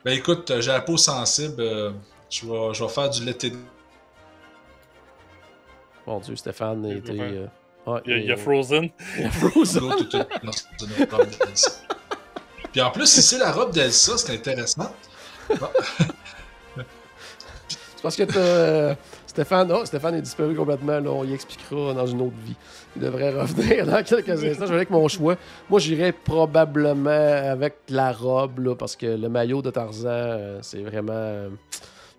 Ben écoute, euh, j'ai la peau sensible. euh, je, vais, je vais faire du lait de- Mon Dieu, Stéphane Il était. euh, Il y a, il y a Frozen. il y a Frozen. Puis en plus, si c'est la robe d'Elsa, c'est intéressant. C'est parce que t'as. Euh, Stéphane, oh, Stéphane est disparu complètement. Là, on y expliquera dans une autre vie. Il devrait revenir dans quelques instants. Je vais avec mon choix. Moi, j'irais probablement avec la robe, là, parce que le maillot de Tarzan, euh, c'est vraiment. euh,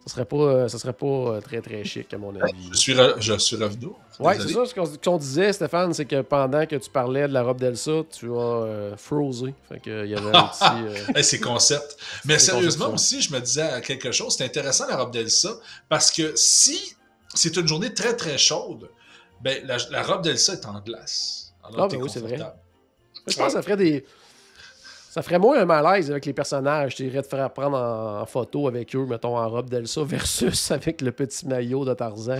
ça serait pas, euh, ça serait pas euh, très très chic, à mon avis. Je suis, re- je suis revenu. Désolé. c'est ça. Ce qu'on, disait, Stéphane, c'est que pendant que tu parlais de la robe d'Elsa, tu as euh, frosé. Fait que, il y avait un petit. euh, c'est concept. Mais sérieusement aussi, je me disais quelque chose, c'est intéressant la robe d'Elsa, parce que si c'est une journée très très chaude, ben la, la robe d'Elsa est en glace. Alors Ah, ben oui, c'est vrai. Je pense que ça ferait des. Ça ferait moins un malaise avec les personnages. Tu irais te faire prendre en, en photo avec eux, mettons, en robe d'Elsa, versus avec le petit maillot de Tarzan.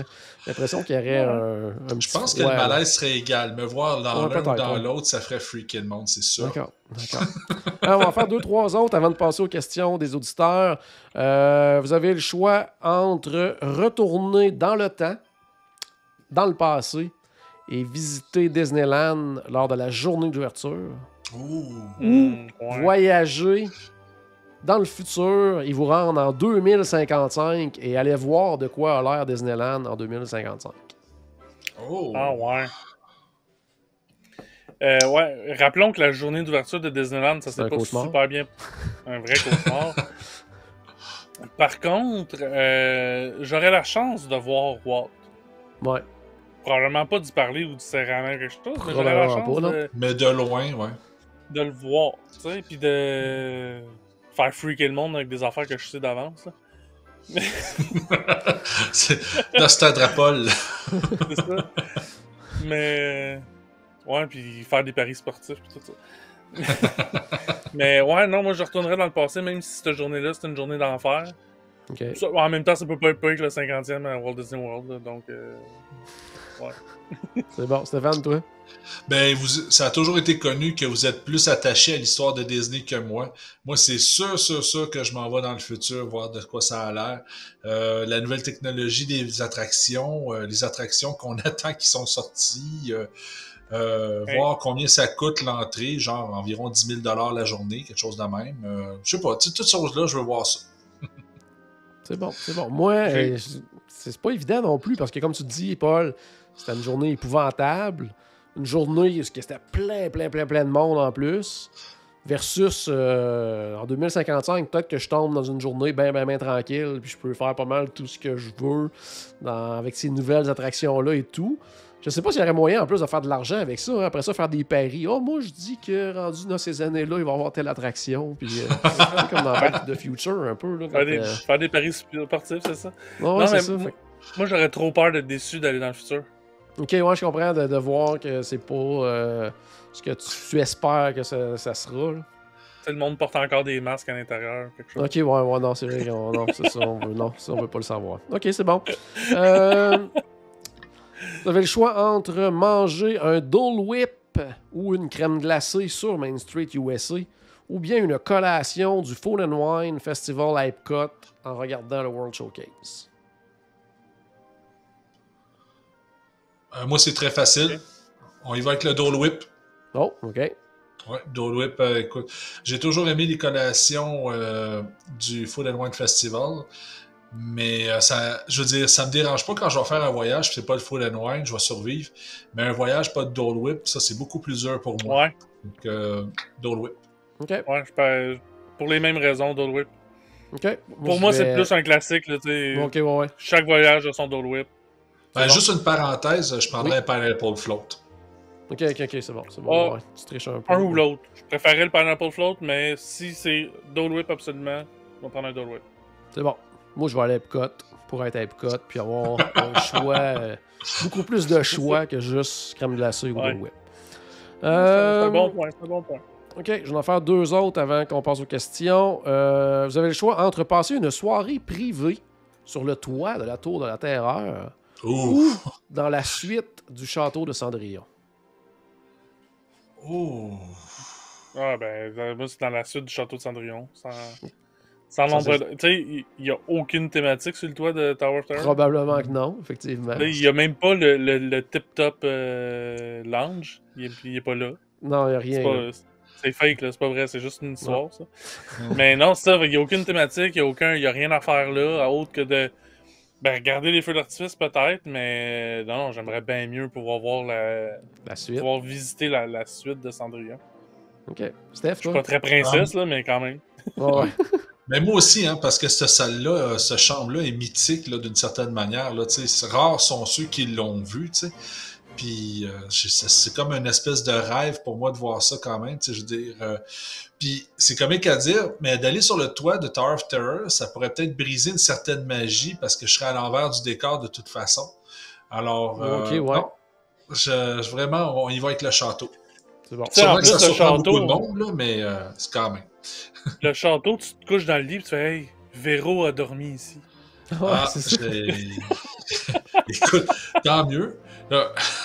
J'ai l'impression qu'il y aurait un, un Je petit- pense que ouais, le malaise serait égal. Me voir dans Ouais, l'un ou dans ouais. l'autre, ça ferait freaker le monde, c'est sûr. D'accord, d'accord. Alors, on va en faire deux, trois autres avant de passer aux questions des auditeurs. Euh, vous avez le choix entre retourner dans le temps, dans le passé, et visiter Disneyland lors de la journée d'ouverture. Ouh. Hmm, ouais. voyager dans le futur et vous rendre en 2055 et aller voir de quoi a l'air Disneyland en 2055. Oh. Ah ouais. Euh, ouais, rappelons que la journée d'ouverture de Disneyland, ça C'est s'est un pas cauchemar. super bien. Un vrai cauchemar. Par contre, euh, j'aurais la chance de voir Walt. Ouais. Probablement pas d'y parler ou de serrer la main quelque chose, mais j'aurais la Probablement chance pas, de, Mais de loin, ouais. De le voir, tu sais, puis de faire freaker le monde avec des affaires que je sais d'avance. là. c'est. C'est ça. Mais. Ouais, puis faire des paris sportifs, puis tout ça. Mais ouais, non, moi je retournerais dans le passé, même si cette journée-là, c'était une journée d'enfer. En même temps, ça peut pas être pire que le 50e à Walt Disney World, là, donc. euh, C'est bon. Stéphane, toi? Ben, vous, ça a toujours été connu que vous êtes plus attaché à l'histoire de Disney que moi. Moi, c'est sûr, sûr, sûr que je m'en vais dans le futur, voir de quoi ça a l'air. Euh, la nouvelle technologie des attractions, euh, les attractions qu'on attend qui sont sorties, euh, euh, Hey. voir combien ça coûte l'entrée, genre environ 10 000 la journée, quelque chose de même. Euh, je sais pas, tu sais, toutes ces choses-là, je veux voir ça. C'est bon, c'est bon. Moi, euh, c'est pas évident non plus parce que, comme tu dis, Paul, c'était une journée épouvantable. Une journée où c'était plein, plein, plein, plein de monde en plus. Versus euh, en 2055, peut-être que je tombe dans une journée bien, bien, bien tranquille, puis je peux faire pas mal tout ce que je veux dans- avec ces nouvelles attractions-là et tout. Je sais pas s'il y aurait moyen en plus de faire de l'argent avec ça. hein. Après ça, faire des paris. Oh, moi, je dis que rendu dans ces années-là, il va y avoir telle attraction. Puis, euh, comme dans Back to the Future un peu. Là, faire, des, euh, faire des paris sportifs, c'est ça? Ouais, Non, c'est mais ça. Fait- Moi, j'aurais trop peur d'être déçu d'aller dans le futur. Ok, ouais, je comprends de, de voir que c'est pas euh, ce que tu, tu espères que ça, ça sera. là. Sais, le monde porte encore des masques à l'intérieur. Ok, ouais, ouais, non, c'est vrai. qu'on- non, c'est ça, on veut, non, ça, on veut pas le savoir. Ok, c'est bon. Euh, vous avez le choix entre manger un Dole Whip ou une crème glacée sur Main Street USA ou bien une collation du and Wine Festival Epcot en regardant le World Showcase. Euh, moi, c'est très facile. On y va avec le Dole Whip. Oh, ok. Ouais, Dole Whip, euh, écoute, j'ai toujours aimé les collations euh, du Food and Wine Festival, mais euh, ça, je veux dire, ça me dérange pas quand je vais faire un voyage, c'est pas le Food and Wine, je vais survivre, mais un voyage pas de Dole Whip, ça c'est beaucoup plus dur pour moi. Ouais, Donc, euh, Dole Whip. Ok. ouais, je peux- pour les mêmes raisons, Dole Whip. ok. Pour je moi, vais- c'est plus un classique, là, tu sais. Ok, ouais, ouais. Chaque voyage a son Dole Whip. Ben, bon. Juste une parenthèse, je prendrais Oui. un pineapple float. Ok, ok, ok, c'est bon. C'est bon. Ouais, tu triches un peu. Un ou l'autre. Je préférais le Pineapple Float, mais si c'est Dole Whip absolument, On va prendre un Dole Whip. C'est bon. Moi, je vais aller à Epcot pour être à Epcot puis avoir un choix, euh, beaucoup plus de choix que juste crème glacée ou Ouais. Dole Whip. C'est Euh, un bon point, c'est un bon point. OK, je vais en faire deux autres avant qu'on passe aux questions. Euh, vous avez le choix entre passer une soirée privée sur le toit de la Tour de la Terreur Ou dans la suite du château de Cendrillon. Ouh. Ah, ben, euh, moi, c'est dans la suite du château de Cendrillon. Sans, sans l'ombre. Tu sais, il n'y a aucune thématique sur le toit de Tower of Terror. Probablement que non, effectivement. Il n'y a même pas le, le, le tip-top euh, lounge. Il est, il est pas là. Non, il n'y a rien. C'est fake, là. C'est pas vrai. C'est juste une histoire, ça. Mais non, c'est ça. Il n'y a aucune thématique. Il n'y a, aucun- il y a rien à faire là, à autre que de. Ben, regarder les feux d'artifice, peut-être, mais non, non, j'aimerais bien mieux pouvoir voir la. La suite. pouvoir visiter la, la suite de Cendrillon. OK. Steph, Je suis pas très princesse, là, mais quand même. Ouais. Mais moi aussi, hein, parce que cette salle-là, euh, cette chambre-là est mythique là, d'une certaine manière. Là, tu sais. C'est rares sont ceux qui l'ont vu. tu sais. Puis euh, c'est c'est comme une espèce de rêve pour moi de voir ça quand même. tu sais, Je veux dire, euh, puis c'est comique à dire, mais d'aller sur le toit de Tower of Terror, ça pourrait peut-être briser une certaine magie parce que je serais à l'envers du décor de toute façon. Alors, euh, Ok, ouais. non, je, je- vraiment, on y va avec le château. C'est bon. C'est en vrai que ça plus, le surprend château- beaucoup de monde, là, mais euh, c'est quand même. Le château, tu te couches dans le lit et tu fais Hey, Véro a dormi ici. Ouais, Ah, c'est ça. j'ai- Écoute, tant mieux. Là, c'est- c'est-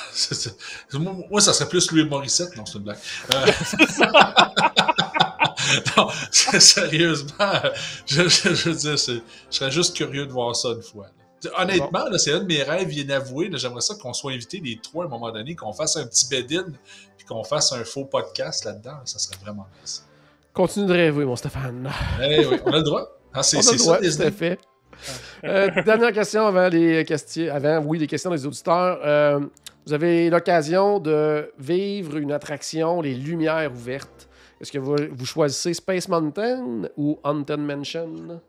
moi, ça serait plus Louis Morissette. Non, c'est une blague. Euh, non, sérieusement, je, je, je veux dire, c'est- je serais juste curieux de voir ça une fois. là. Honnêtement, c'est un de mes rêves inavoués. J'aimerais ça qu'on soit invités les trois à un moment donné, qu'on fasse un petit bed-in, puis qu'on fasse un faux podcast là-dedans. là. Ça serait vraiment nice. Continue de rêver, mon Stéphane. Eh oui, on a le droit. Ah, c'est ça, Disney. fait. Euh, dernière question avant les questions, avant, oui, les questions des auditeurs. Euh, vous avez l'occasion de vivre une attraction, les lumières ouvertes. Est-ce que vous, vous choisissez Space Mountain ou Haunted Mansion?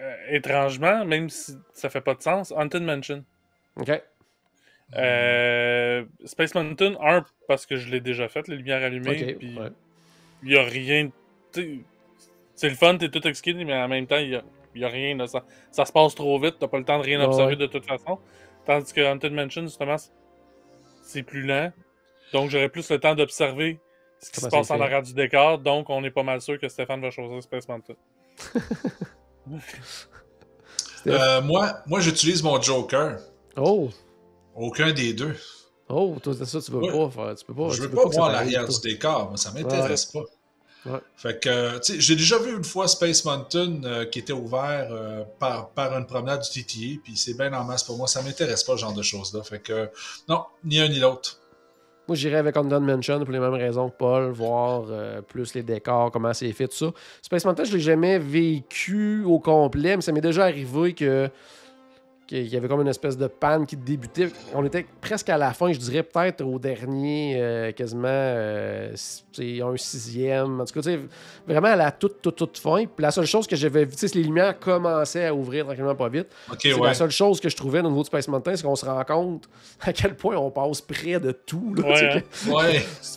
Euh, étrangement, même si ça fait pas de sens, Haunted Mansion. OK. Euh, Space Mountain, un, parce que je l'ai déjà fait, les lumières allumées. OK. puis ouais. il y a rien. C'est le fun, t'es tout excité, mais en même temps, il y a, il y a rien. ça, ça se passe trop vite, t'as pas le temps de rien Ouais, observer ouais. de toute façon. Tandis que Haunted Mansion, justement, c'est- plus lent. Donc j'aurais plus le temps d'observer ce qui se passe en arrière du décor. Donc on est pas mal sûr que Stéphane va choisir Space Mountain. Euh, moi, moi j'utilise mon Joker. Oh! Aucun des deux. Oh, toi, c'est ça, tu veux Ouais. pas faire. Tu peux pas. je tu veux peux pas ça voir l'arrière du décor, moi, ça m'intéresse pas. Ouais. Fait que, euh, tu sais, j'ai déjà vu une fois Space Mountain euh, qui était ouvert euh, par, par une promenade du TTA, puis c'est bien en masse pour moi, ça m'intéresse pas ce genre de choses-là. Fait que, euh, non, ni un ni l'autre. Moi, j'irais avec Haunted Mansion pour les mêmes raisons que Paul, voir plus les décors, comment c'est fait, tout ça. Space Mountain, je l'ai jamais vécu au complet, mais ça m'est déjà arrivé que qu'il y avait comme une espèce de panne qui débutait. On était presque à la fin, je dirais peut-être au dernier, euh, quasiment euh, un sixième. En tout cas, tu sais, vraiment à la toute, toute, toute fin. Puis la seule chose que j'avais vu, tu sais, c'est les lumières commençaient à ouvrir tranquillement pas vite. Ok, C'est ouais. la seule chose que je trouvais au niveau de Space Mountain, c'est qu'on se rend compte à quel point on passe près de tout. là. Ouais, que-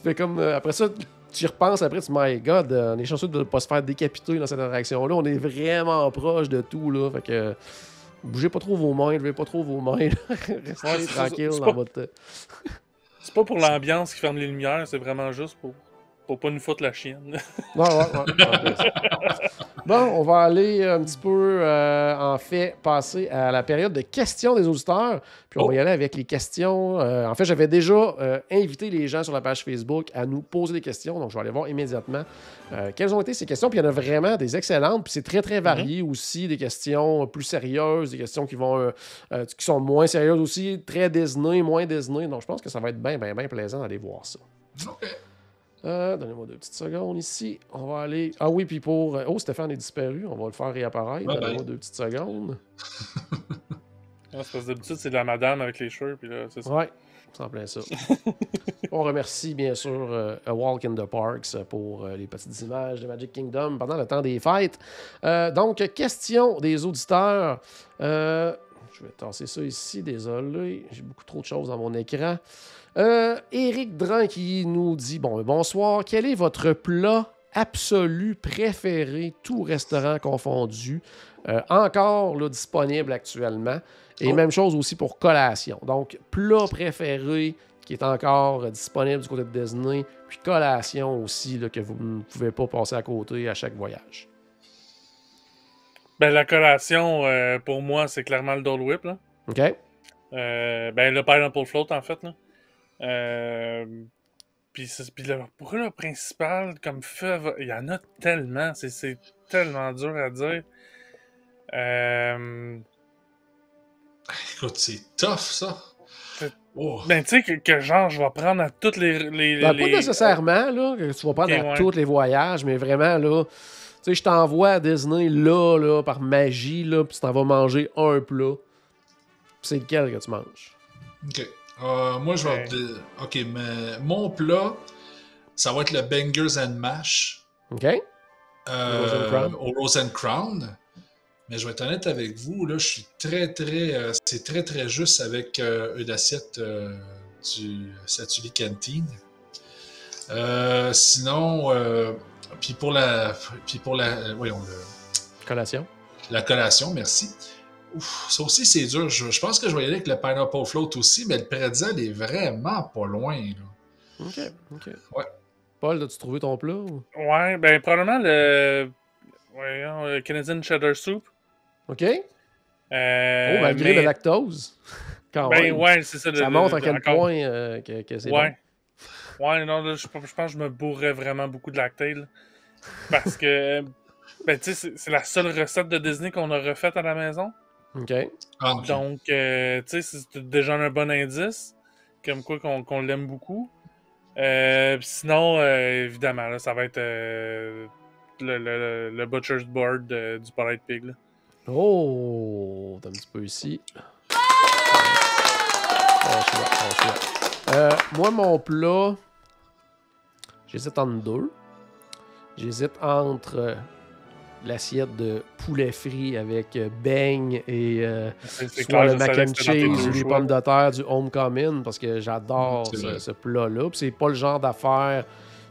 Ouais. comme. euh, après ça, tu repenses après, tu dis, My God, on est chanceux de ne pas se faire décapiter dans cette interaction-là. On est vraiment proche de tout. Là. Fait que. Bougez pas trop vos mains, levez pas trop vos mains. Restez tranquille dans pas- votre. C'est pas pour l'ambiance qui ferme les lumières, c'est vraiment juste pour, pour pas nous foutre la chienne. Ouais, ouais, ouais. Bon, on va aller un petit peu, euh, en fait, passer à la période de questions des auditeurs. Puis on Oh. va y aller avec les questions. Euh, en fait, j'avais déjà euh, invité les gens sur la page Facebook à nous poser des questions. Donc, je vais aller voir immédiatement euh, quelles ont été ces questions. Puis il y en a vraiment des excellentes. Puis c'est très, très varié aussi. Des questions plus sérieuses, des questions qui vont euh, euh, qui sont moins sérieuses aussi. Très Disney, moins Disney. Donc, je pense que ça va être bien, bien, bien plaisant d'aller voir ça. Ok. Euh, Donnez-moi deux petites secondes ici. On va aller. Ah oui, puis pour. Oh, Stéphane est disparu. On va le faire réapparaître. Donnez-moi bye. deux petites secondes. Ouais, c'est parce que d'habitude, c'est de la madame avec les cheveux, puis là, c'est ça. Ouais, c'est en plein ça. On remercie bien sûr euh, A Walk in the Parks pour euh, les petites images de Magic Kingdom pendant le temps des fêtes. Euh, donc, question des auditeurs. Je vais tasser ça ici, désolé. J'ai beaucoup trop de choses dans mon écran. Euh, Éric Dran qui nous dit bon, bonsoir. Quel est votre plat absolu préféré, tout restaurant confondu. Euh, encore là, disponible actuellement? Et Oh. même chose aussi pour collation. Donc, plat préféré qui est encore disponible du côté de Disney, puis collation aussi, là, que vous ne pouvez pas passer à côté à chaque voyage. Ben, la collation, euh, pour moi, c'est clairement le Dole Whip. Là. OK? Euh, ben, le Pineapple Float, en fait. Là. Euh, puis, c'est- puis le principal, comme feu, il y en a tellement. C'est, c'est tellement dur à dire. Euh, Écoute, c'est tough, ça. Oh. ben, tu sais, que, que genre, je vais prendre à toutes les. les, Ben, les- Pas nécessairement là, que tu vas prendre à ouais. tous les voyages, mais vraiment, là, sais, je t'envoie à Disney là, là, par magie, là, puis tu t'en vas manger un plat. Puis c'est lequel que tu manges? Ok. Euh, moi, je vais. Ouais. Ok, mais mon plat, ça va être le Bangers and Mash OK? euh, Rose and Crown. au Rose and Crown. Mais je vais être honnête avec vous, là, je suis très, très. euh, c'est très, très juste avec euh, une assiette euh, du Satuli Canteen. Euh, sinon, euh, puis pour la. Puis pour la. euh, voyons, le- Collation. la collation, merci. Ouf, ça aussi, c'est dur. Je, je pense que je vais y aller avec le Pineapple Float aussi, mais le pretzel est vraiment pas loin. Là. OK, OK. Ouais. Paul, as-tu trouvé ton plat? ou- Ouais, ben, probablement le. Voyons, le Canadian Cheddar Soup. OK? Euh, oh, malgré mais- le lactose. Quand Ben, même. ouais, c'est ça. le- Ça le- montre à quel encore- point euh, que, que c'est Ouais. Ouais, non, là, je, je pense que je me bourrais vraiment beaucoup de lactate. Parce que, ben, tu sais, c'est- la seule recette de Disney qu'on a refaite à la maison. OK. Ah. Donc, euh, tu sais, c'est déjà un bon indice. Comme quoi qu'on l'aime beaucoup. Euh, sinon, euh, évidemment, là, ça va être euh, le, le- le Butcher's Board euh, du Polite Pig. là. Oh, t'as un petit peu ici. Franchement, franchement. Euh, moi, mon plat, j'hésite entre deux. J'hésite entre euh, l'assiette de poulet frit avec euh, beigne et euh, soit clair, le mac and cheese ou les pommes de terre du homecoming parce que j'adore ce, plat-là. C'est pas le genre d'affaire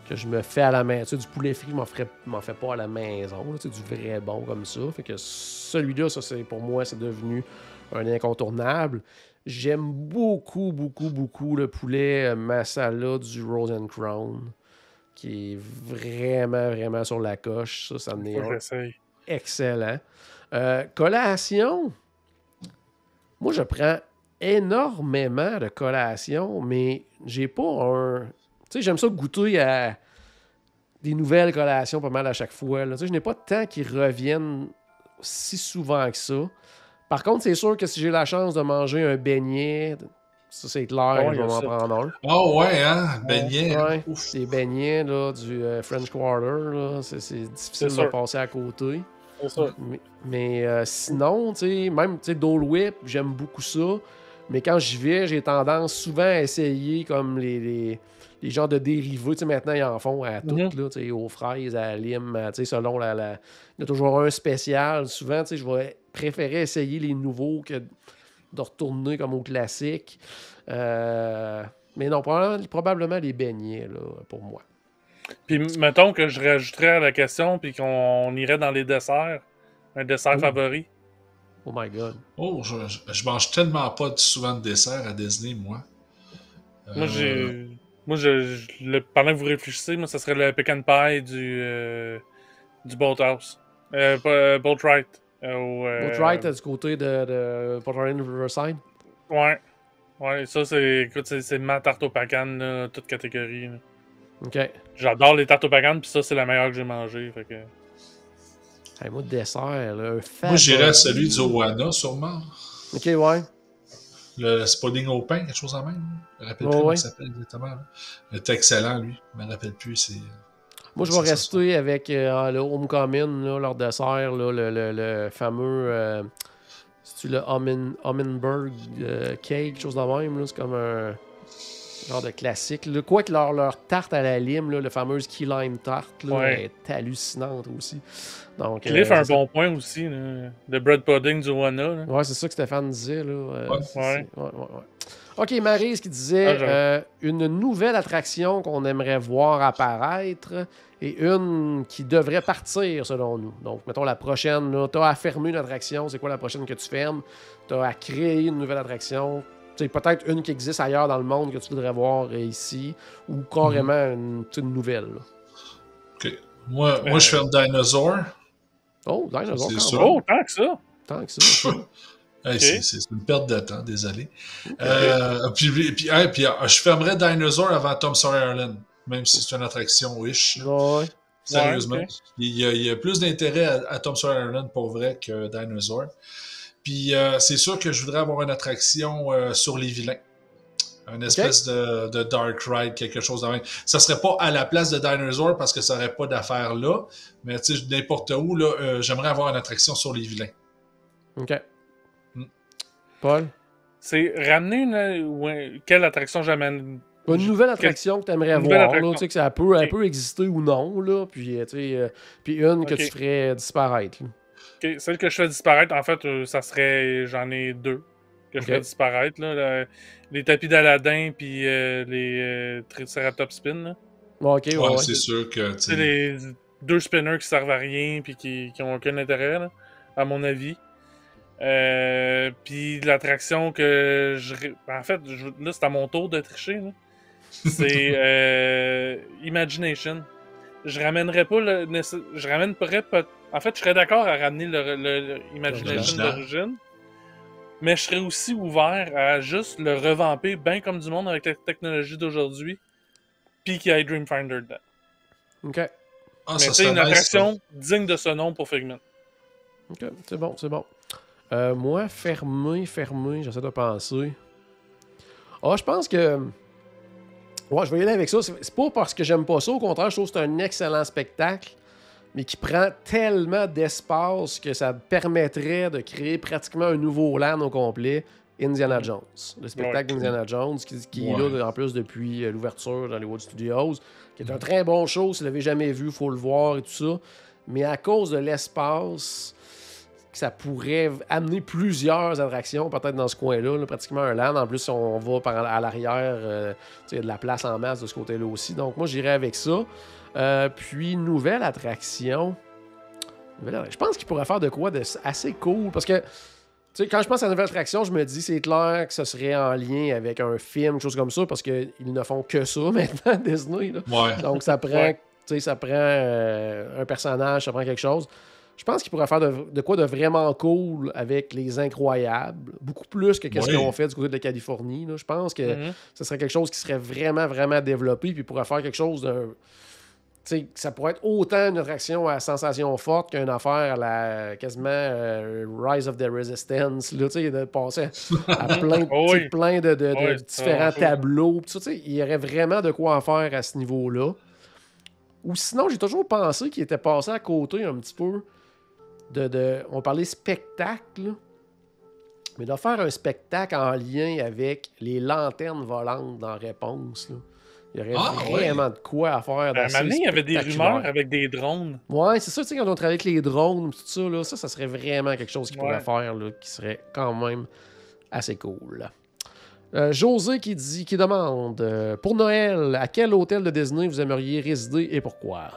que je me fais à la maison. Tu sais, du poulet frit, je m'en fais pas à la maison. là. Tu sais, du vrai bon comme ça. Fait que celui-là, ça, c'est pour moi, c'est devenu un incontournable. J'aime beaucoup, beaucoup, beaucoup le poulet euh, masala du Rose and Crown, qui est vraiment, vraiment sur la coche. Ça, ça en est excellent. Euh, collation. Moi, je prends énormément de collations, mais j'ai pas un. Tu sais, j'aime ça goûter à des nouvelles collations pas mal à chaque fois. là. Tu sais, je n'ai pas de temps qui reviennent si souvent que ça. Par contre, c'est sûr que si j'ai la chance de manger un beignet, ça c'est clair, Ouais, je vais a m'en prendre un. Ah ouais, hein? Beignet. Ouais, Ouf. des beignets là, du euh, French Quarter, là, c'est, c'est difficile C'est de sûr. passer à côté. C'est. Mais, mais, euh, sinon, tu sais, même tu sais, Dole Whip, j'aime beaucoup ça. Mais quand j'y vais, j'ai tendance souvent à essayer comme les, les, les genres de dérivés. Tu sais, maintenant, ils en font à toutes, Mhm. là, tu sais, aux fraises, à la lime, à, tu sais, selon la, la- Il y a toujours un spécial. Souvent, tu sais, je vais préférer essayer les nouveaux que de retourner comme au classique. Euh, mais non, probablement, probablement les beignets, là, pour moi. Puis mettons que je rajouterais à la question, puis qu'on irait dans les desserts. Un dessert Oh. favori. Oh my God. Oh, je, je- je mange tellement pas de- souvent de dessert à Disney, moi. Moi, Euh, j'ai. Moi, je, je- le- pendant que vous réfléchissez, moi, ça serait le pecan pie du, euh, du Boat House. Euh, euh, Boat. Euh, au, euh, Boat Right, du côté de, de Port Riverside. Ouais. Ouais, ça, c'est. Écoute, c'est c'est ma tarte au pecan, là, toute catégorie. là. OK. J'adore les tartes au pecan, puis ça, c'est la meilleure que j'ai mangée. Fait que... Hey, moi, dessert, là. Moi, j'irais à celui du Owana, sûrement. OK, ouais. Le, le Spalding au pain, quelque chose en même. Je me rappelle plus comment il s'appelle exactement. Il était excellent, lui. Je me rappelle plus. C'est... Moi, je vais ça, rester avec euh, le Homecoming, là, leur dessert, là, le, le- le fameux. Euh, C'est-tu le Hummin- Humminberg euh, cake, quelque chose de même, là? C'est comme un genre de classique. Là. Quoi que leur, leur tarte à la lime, là, le fameuse key lime tarte, là, Ouais. est hallucinante aussi. Donc, Cliff euh, a un bon point aussi, le bread pudding du Wana. là. Ouais, c'est ça que Stéphane disait. Là. Euh, ouais, ouais, ouais. OK, Maryse qui disait Ah, euh, une nouvelle attraction qu'on aimerait voir apparaître et une qui devrait partir selon nous. Donc, mettons la prochaine, tu as à fermer une attraction. C'est quoi la prochaine que tu fermes? Tu as à créer une nouvelle attraction. C'est peut-être une qui existe ailleurs dans le monde que tu voudrais voir euh, ici ou carrément une, sais, une nouvelle. là. Ok. Moi, moi, je fais un dinosaure. Oh, quand même. Oh, tant que ça! Tant que ça. Hey, c'est- une perte de temps, désolé. Euh, puis puis, hey, puis, euh, je fermerais Dinosaur avant Tom Sawyer Island, même si c'est une attraction wish. Ouais. Sérieusement. Ouais, il, y a, il y a plus d'intérêt à, à Tom Sawyer Island pour vrai que Dinosaur. Puis euh, c'est sûr que je voudrais avoir une attraction euh, sur les vilains. Une espèce de, de Dark Ride, quelque chose de même. Ça serait pas à la place de Dinosaur parce que ça aurait pas d'affaires là. Mais tu sais, n'importe où, là, euh, j'aimerais avoir une attraction sur les vilains. OK. Paul? C'est ramener une. quelle attraction j'amène? Une nouvelle attraction que tu aimerais Une nouvelle voir, là, attraction. tu sais, que ça peut, elle Ok. peut exister ou non, là, puis, euh, tu sais, euh, puis une que tu ferais disparaître. Celle que je fais disparaître, en fait, euh, ça serait. J'en ai deux que je fais disparaître. Là, Le- les tapis d'Aladin puis euh, les euh, Triceratops Spin. là. Bon, ok, ouais, Ouais, ouais. c'est sûr que. tu C'est sais, les deux spinners qui servent à rien puis qui, qui ont aucun intérêt, là, à mon avis. Euh, puis l'attraction que je. ré- En fait, je- là, c'est à mon tour de tricher. là. C'est euh, Imagination. Je ramènerais pas le. Je ramènerais pas. En fait, je serais d'accord à ramener le, le- le Imagination d'origine. Mais je serais aussi ouvert à juste le revamper bien comme du monde avec la technologie d'aujourd'hui. Puis qu'il y ait Dreamfinder dedans. Ok, ah, Mais c'est une nice, attraction digne de ce nom pour Figment. ok, c'est bon, c'est bon. Euh, moi, fermé, fermé, j'essaie de penser. Ah, je pense que. Ouais, je vais y aller avec ça. C'est pas parce que j'aime pas ça. Au contraire, je trouve que c'est un excellent spectacle, mais qui prend tellement d'espace que ça permettrait de créer pratiquement un nouveau land au complet. Indiana Jones. Le spectacle Ouais. d'Indiana Jones, qui, qui est là en plus depuis euh, l'ouverture d'Hollywood Studios, qui est un très bon show. Si vous l'avez jamais vu, il faut le voir et tout ça. Mais à cause de l'espace, que ça pourrait amener plusieurs attractions, peut-être dans ce coin-là, là, pratiquement un land. En plus, si on va par, à l'arrière, euh, il y a de la place en masse de ce côté-là aussi. Donc, moi, j'irais avec ça. Euh, puis, nouvelle attraction. Nouvelle Je pense qu'il pourrait faire de quoi de assez cool. Parce que, tu sais, quand je pense à une nouvelle attraction, je me dis, c'est clair que ce serait en lien avec un film, quelque chose comme ça, parce qu'ils ne font que ça maintenant, Disney. là. Ouais. Donc, ça prend, Ouais. ça prend euh, un personnage, ça prend quelque chose. Je pense qu'il pourrait faire de, de quoi de vraiment cool avec les incroyables. Beaucoup plus que ce Oui. qu'ils ont fait du côté de la Californie. là. Je pense que Mhm. ce serait quelque chose qui serait vraiment, vraiment développé. Puis pourrait faire quelque chose d'un. Tu sais, ça pourrait être autant une attraction à sensation forte qu'une affaire à la quasiment euh, Rise of the Resistance. Là, de passer à plein, de- oui. plein de, de- de Ouais, différents tableaux. Il y aurait vraiment de quoi en faire à ce niveau-là. Ou sinon, j'ai toujours pensé qu'il était passé à côté un petit peu de. de on parlait spectacle, mais de faire un spectacle en lien avec les lanternes volantes dans Réponse. là. Il y aurait Ah, vraiment de quoi à faire. À un d'assez moment donné, il y avait des rumeurs avec des drones. Ouais, c'est ça, tu sais, quand on travaille avec les drones, tout ça, là, ça, ça serait vraiment quelque chose qu'il pourrait Ouais. faire, là, qui serait quand même assez cool. Euh, José qui dit, qui demande euh, pour Noël, à quel hôtel de Disney vous aimeriez résider et pourquoi?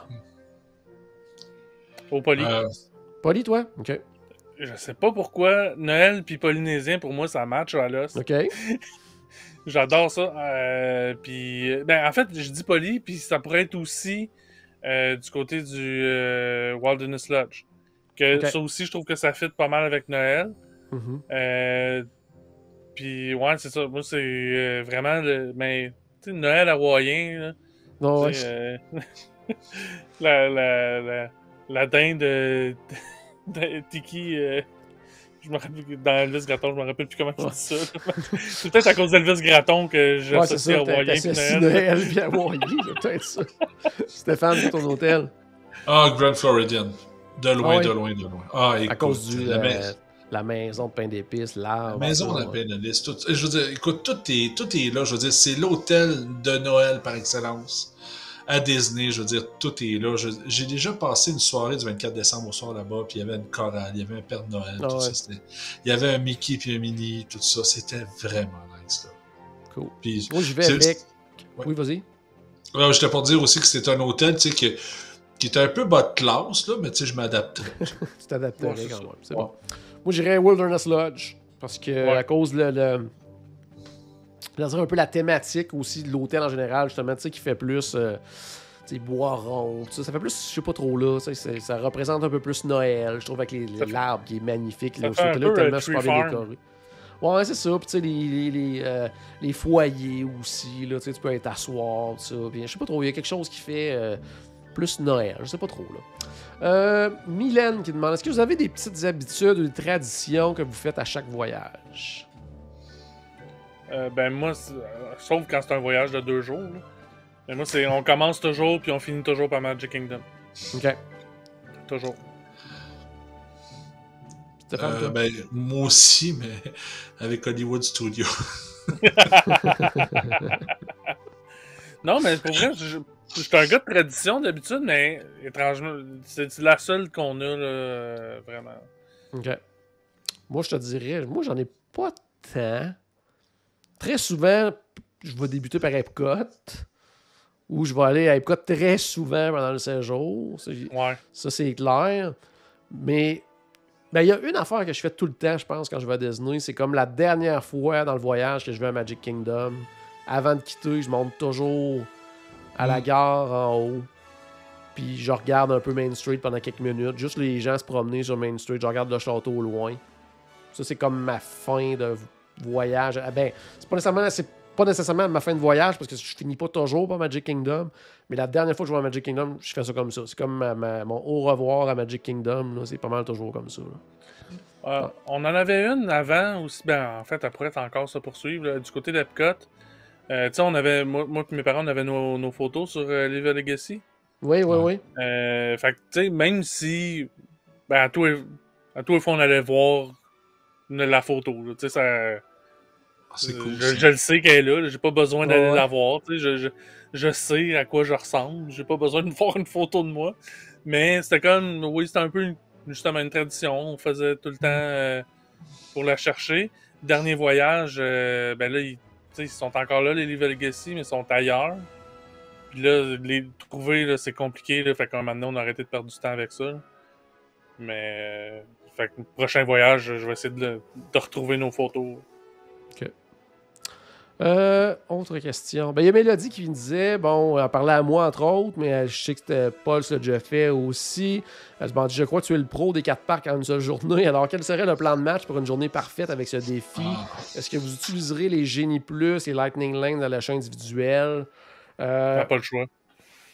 Au Poly. Euh, Polly, toi? Ok. Je sais pas pourquoi Noël puis Polynésien, pour moi, ça match à l'os. Ok. J'adore ça. Euh, puis, euh, ben, en fait, je dis Poly, puis ça pourrait être aussi euh, du côté du euh, Wilderness Lodge. Que ça aussi, je trouve que ça fit pas mal avec Noël. Euh, puis, ouais, c'est ça. Moi, c'est vraiment le. Mais, tu sais, Noël hawaïen, là. Non, ouais. La, la dinde de, de Tiki. euh, je me rappelle dans Elvis Graton, je me rappelle plus comment tu Ouais. dis ça. c'est peut-être à cause d'Elvis Graton que Ouais, t'associes Noël. Noël puis Hawaii, c'est peut-être ça. Stéphane, c'est ton hôtel. Ah, Grand Floridian. De loin, Ah oui. de loin, de loin. Ah, écoute, À cause du. la, euh, mais- la maison de pain d'épices, la l'arbre. maison tout, de ouais. la liste. Tout, je veux dire, écoute, tout est, tout est là. Je veux dire, c'est l'hôtel de Noël par excellence. À Disney, je veux dire, tout est là. J'ai déjà passé une soirée du 24 décembre au soir là-bas, puis il y avait une chorale, il y avait un Père Noël, Ah tout ouais. ça. Il y avait un Mickey puis un Minnie, tout ça. C'était vraiment nice, là. Cool. Puis, Moi, je vais avec. Ouais. Oui, vas-y. Ouais, j'étais pour dire aussi que c'était un hôtel, tu sais, que- qui était un peu bas de classe, là, mais tu sais, je m'adapterais. Tu t'adapterais Ouais, c'est quand même. C'est Ouais. bon. Moi, j'irais Wilderness Lodge. Parce que, Ouais. à cause de le. le- un peu la thématique aussi de l'hôtel en général, justement, tu sais, qui fait plus. euh, bois rond, ça, ça fait plus, je sais pas trop là, ça représente un peu plus Noël, je trouve, avec l'arbre qui est magnifique. Là, hôtel-là est peu, tellement euh, super bien décoré. Ouais, c'est ça. Puis, tu sais, les, les, les, euh, les foyers aussi, là, tu peux être asseoir, tout ça. Puis, je sais pas trop, il y a quelque chose qui fait euh, plus Noël, je sais pas trop, là. Euh, Mylène qui demande est-ce que vous avez des petites habitudes ou des traditions que vous faites à chaque voyage? Euh, ben moi, euh, sauf quand c'est un voyage de deux jours. là. Mais moi, c'est on commence toujours puis on finit toujours par Magic Kingdom. Ok. Toujours. Euh, ben, moi aussi, mais avec Hollywood Studio. Non, mais pour vrai, je, je suis un gars de tradition d'habitude, mais étrangement, c'est la seule qu'on a, là, vraiment. Ok. Moi, je te dirais, moi, j'en ai pas tant. Très souvent, je vais débuter par Epcot. Ou je vais aller à Epcot très souvent pendant le séjour. C'est- Ouais. Ça, c'est clair. Mais ben, il y a une affaire que je fais tout le temps, je pense, quand je vais à Disney. C'est comme la dernière fois dans le voyage que je vais à Magic Kingdom. Avant de quitter, je monte toujours à la Mm. gare en haut. Puis je regarde un peu Main Street pendant quelques minutes. Juste les gens se promener sur Main Street. Je regarde le château au loin. Ça, c'est comme ma fin de voyage. Ah, ben, c'est pas nécessairement, c'est pas nécessairement ma fin de voyage parce que je finis pas toujours par Magic Kingdom. Mais la dernière fois que je vais à Magic Kingdom, je fais ça comme ça. C'est comme ma- ma- mon au revoir à Magic Kingdom. là. C'est pas mal toujours comme ça. là. Euh, on en avait une avant aussi. Ben, en fait, elle pourrait encore se poursuivre là, du côté d'Epcot. Euh, tu sais, on avait, moi, moi et mes parents, on avait nos, nos photos sur euh, Live Legacy. Oui, oui, Ouais. oui. Euh, fait que, tu sais, même si, ben, à tous les, à tous les fois, on allait voir la photo, là, tu sais, ça, cool. je, ça. je le sais qu'elle est là, j'ai pas besoin d'aller Ouais. la voir, je, je, je sais à quoi je ressemble, j'ai pas besoin de voir une photo de moi, mais c'était comme, oui, c'était un peu une- justement une tradition, on faisait tout le temps euh, pour la chercher. Dernier voyage, euh, ben là, ils, sont encore là, les Live Legacy, mais ils sont ailleurs. Puis là, les trouver, là, c'est compliqué. Là, fait moment donné, on a arrêté de perdre du temps avec ça. là. Mais, euh, fait que le prochain voyage, je vais essayer de retrouver nos photos. Euh, autre question. Ben, il y a Mélodie qui me disait, bon, elle parlait à moi entre autres, mais euh, je sais que c'était Paul se l'a déjà fait aussi. Elle se demandait, je crois que tu es le pro des quatre parcs en une seule journée. Alors, quel serait le plan de match pour une journée parfaite avec ce défi? Ah, Est-ce que vous utiliserez les Génie Plus et Lightning Lane dans l'achat individuel? On Euh, n'a pas le choix.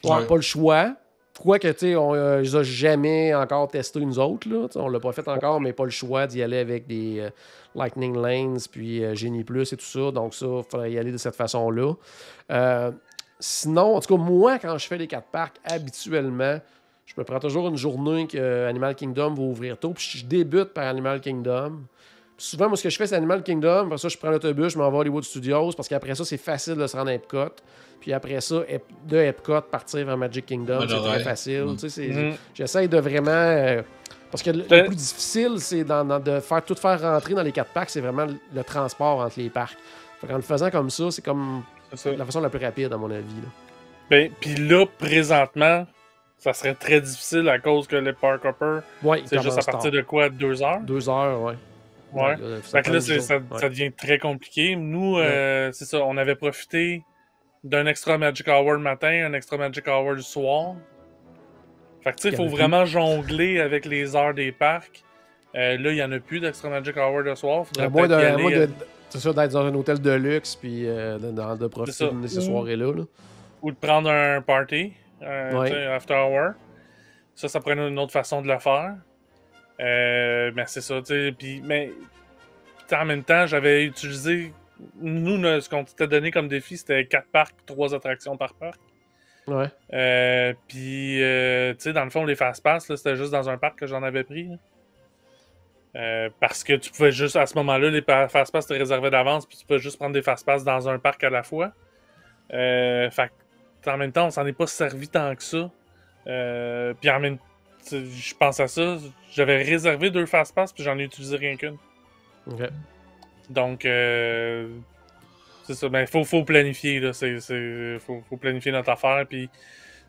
Ouais, Ouais. pas le choix. Quoique, tu sais, on euh, les a jamais encore testé nous autres, là. On l'a pas fait encore, mais pas le choix d'y aller avec des euh, Lightning Lanes, puis euh, Genie Plus et tout ça. Donc ça, il faudrait y aller de cette façon-là. Euh, sinon, en tout cas, moi, quand je fais les quatre parcs, habituellement, je me prends toujours une journée que euh, Animal Kingdom va ouvrir tôt, puis je débute par Animal Kingdom. Puis souvent, moi, ce que je fais, c'est Animal Kingdom. Après ça, je prends l'autobus, je m'en vais à Hollywood Studios, parce qu'après ça, c'est facile de se rendre à Epcot. Puis après ça, de Epcot, partir vers Magic Kingdom, c'est très facile. Mm. Tu sais, c'est- Mhm. J'essaye de vraiment. euh, parce que le, le plus difficile, c'est dans- dans- de faire tout faire rentrer dans les quatre parcs, c'est vraiment le, le transport entre les parcs. Fait qu'en le faisant comme ça, c'est comme ça. la façon la plus rapide, à mon avis. là. Ben, puis là, présentement, ça serait très difficile à cause que les Park Hopper, Ouais, c'est juste à partir de quoi, deux heures? Deux heures, ouais. Ouais. là, ça Fait que là, ça, Ouais. ça devient très compliqué. Nous, euh, c'est ça, on avait profité d'un extra Magic Hour le matin, un extra Magic Hour le soir. Fait que tu sais, Il faut plus. vraiment jongler avec les heures des parcs. Euh, là, il n'y en a plus d'extra Magic Hour le soir. Faudrait moins de, moins aller, de- euh, c'est ça, d'être dans un hôtel de luxe, puis euh, de, de- de profiter de ces soirées-là. là. ou de prendre un party, euh, Ouais. tu sais, after hour. Ça, ça être une autre façon de le faire. Euh, mais c'est ça, tu sais. Puis, mais en même temps, j'avais utilisé. Nous, ce qu'on t'était donné comme défi, c'était 4 parcs, 3 attractions par parc. Ouais. Euh, puis, euh, tu sais, dans le fond, les fast-pass, c'était juste dans un parc que j'en avais pris. Euh, parce que tu pouvais juste, à ce moment-là, les pa- fast-pass te réservaient d'avance, puis tu peux juste prendre des fast-pass dans un parc à la fois. Fait en même temps, on s'en est pas servi tant que ça. Puis en même sais, je pense à ça, j'avais réservé deux fast-pass, puis j'en ai utilisé rien qu'une. Ok. Donc, C'est ça. Ben, faut, faut planifier, là. C'est, c'est, faut, faut planifier notre affaire. Puis,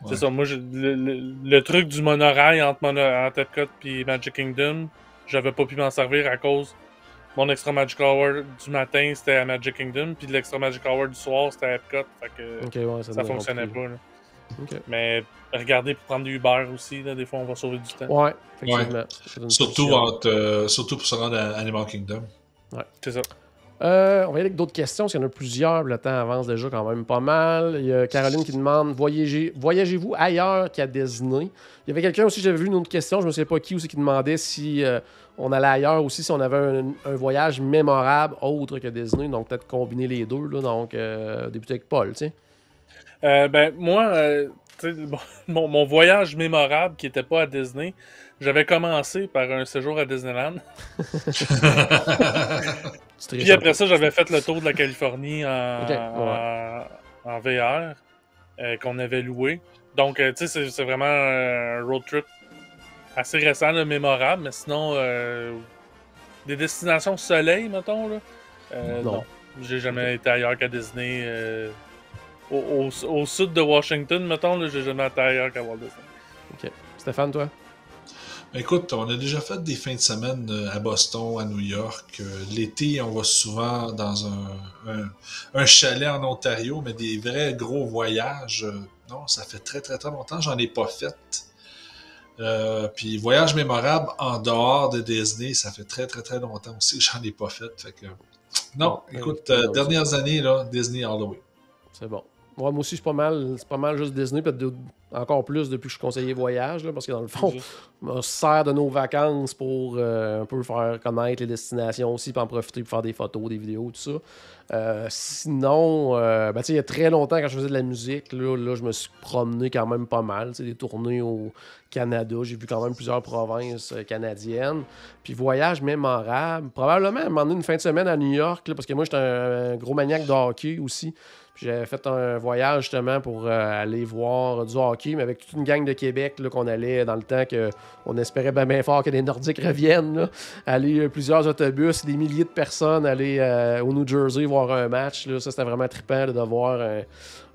Ouais. c'est ça. Moi, je- le, le- le truc du monorail entre, Mono, entre Epcot et Magic Kingdom, j'avais pas pu m'en servir à cause. Mon extra Magic Hour du matin, c'était à Magic Kingdom. Puis l'extra Magic Hour du soir, c'était à Epcot. Fait que ouais, ça, fonctionnait pas, là. Mais regardez pour prendre du Uber aussi, là. Des fois, on va sauver du temps. Ouais, Surtout, entre, euh, surtout pour se rendre à Animal Kingdom. C'est ça. Euh, on va y aller avec d'autres questions, parce qu'il y en a plusieurs. Le temps avance déjà quand même pas mal. Il y a Caroline qui demande voyagez- voyagez-vous ailleurs qu'à Disney? Il y avait quelqu'un aussi, j'avais vu une autre question, je ne sais pas qui aussi, qui demandait si euh, on allait ailleurs aussi, si on avait un, voyage mémorable autre que Disney. Donc peut-être combiner les deux. Là, donc euh, débuter avec Paul. tu sais. Euh, ben, moi, mon, mon voyage mémorable qui était pas à Disney, j'avais commencé par un séjour à Disneyland. Puis après ça, j'avais fait le tour de la Californie en, Ok, ouais. en, en VR euh, qu'on avait loué. Donc, euh, tu sais, c'est- vraiment un road trip assez récent, là, mémorable. Mais sinon, euh, des destinations soleil, mettons, là. euh, Non. non. J'ai jamais été ailleurs qu'à Disney. euh, au, au- au sud de Washington, mettons, là, j'ai jamais été ailleurs qu'à Walt Disney. Stéphane, toi? Écoute, on a déjà fait des fins de semaine euh, à Boston, à New York. Euh, L'été, on va souvent dans un, un, un chalet en Ontario, mais des vrais gros voyages. euh, non, ça fait très très très longtemps, j'en ai pas fait. Euh, puis voyage mémorable en dehors de Disney, ça fait très très très longtemps aussi que j'en ai pas fait. Fait que, non, écoute, ben, euh, non, dernières années, là, Disney all the way. C'est bon. Ouais, moi aussi, c'est pas mal, c'est pas mal juste Disney, peut-être encore plus depuis que je suis conseiller voyage, là, parce que dans le fond, on se sert de nos vacances pour euh, un peu faire connaître les destinations aussi, puis en profiter pour faire des photos, des vidéos, tout ça. Euh, sinon, euh, ben, il y a très longtemps, quand je faisais de la musique, là, là je me suis promené quand même pas mal. Des tournées au Canada, j'ai vu quand même plusieurs provinces canadiennes. Puis voyage mémorable, probablement à un moment donné, une fin de semaine à New York, là, parce que moi, j'étais un, un gros maniaque de hockey aussi. J'avais fait un voyage justement pour euh, aller voir du hockey, mais avec toute une gang de Québec qu'on allait dans le temps qu'on espérait bien, bien fort que les Nordiques reviennent. là. Aller euh, plusieurs autobus, des milliers de personnes aller euh, au New Jersey voir un match. Là. Ça, c'était vraiment trippant de voir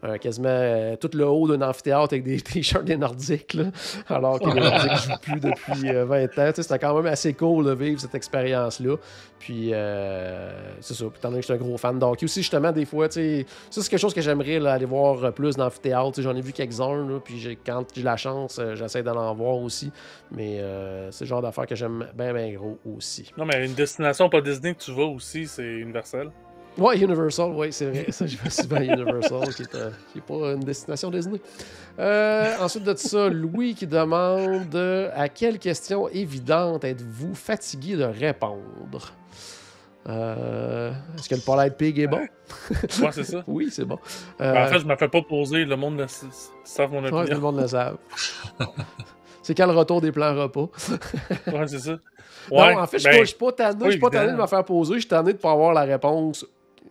un- quasiment euh, tout le haut d'un amphithéâtre avec des t-shirts des Nordiques. là, alors que les Nordiques ne jouent plus depuis euh, 20 ans. Tu sais, C'était quand même assez cool de vivre cette expérience-là. Puis, euh, c'est ça. Puis, étant donné que je suis un gros fan de hockey aussi, justement, des fois, ça, c'est quelque chose que j'aimerais aller voir euh, plus d'amphithéâtre. J'en ai vu quelques-uns, puis quand j'ai la chance, euh, j'essaie d'aller en voir aussi. Mais euh, c'est le genre d'affaires que j'aime bien, bien gros aussi. Non, mais une destination pas Disney que tu vas aussi, c'est Universal. Ouais, Universal, oui, c'est vrai. Ça, je vais souvent à Universal, qui est, euh, pas une destination Disney. Euh, ensuite de ça, Louis qui demande euh, À quelle question évidente êtes-vous fatigué de répondre? Euh, Est-ce que le Polite Pig est bon? Ouais, c'est ça. Oui, c'est bon. Ben, en fait, je me fais pas poser, le monde ne s- savent mon ouais, tout le opinion. monde le savent. c'est quand le retour des plans repas Ouais, c'est ça. Ouais, Non, en fait, je suis ben, pas- je suis pas tanné, je suis pas tanné de me faire poser, je suis tanné de pas avoir la réponse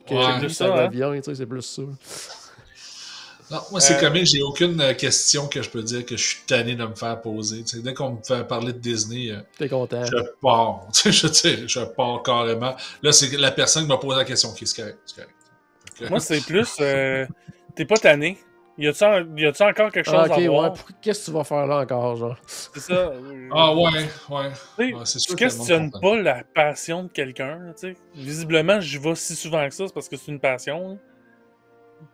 que Ouais. C'est ça, ça, hein. revient, tu sais, c'est plus ça. Non, moi, c'est Euh, comique, j'ai aucune euh, question que je peux dire que je suis tanné de me faire poser. Dès qu'on me fait parler de Disney, euh, T'es content. je pars. Je, je pars carrément. Là, c'est la personne qui m'a posé la question. Ok, c'est correct, Moi, c'est plus. euh, T'es pas tanné. Y a-tu en- encore quelque chose Ah, à ouais. voir? pour- Qu'est-ce que tu vas faire là encore, genre? C'est ça. euh, Ah ouais, ouais. tu Ouais, sûr questionnes pas la passion de quelqu'un, tu sais. Visiblement, j'y vais si souvent que ça, c'est parce que c'est une passion.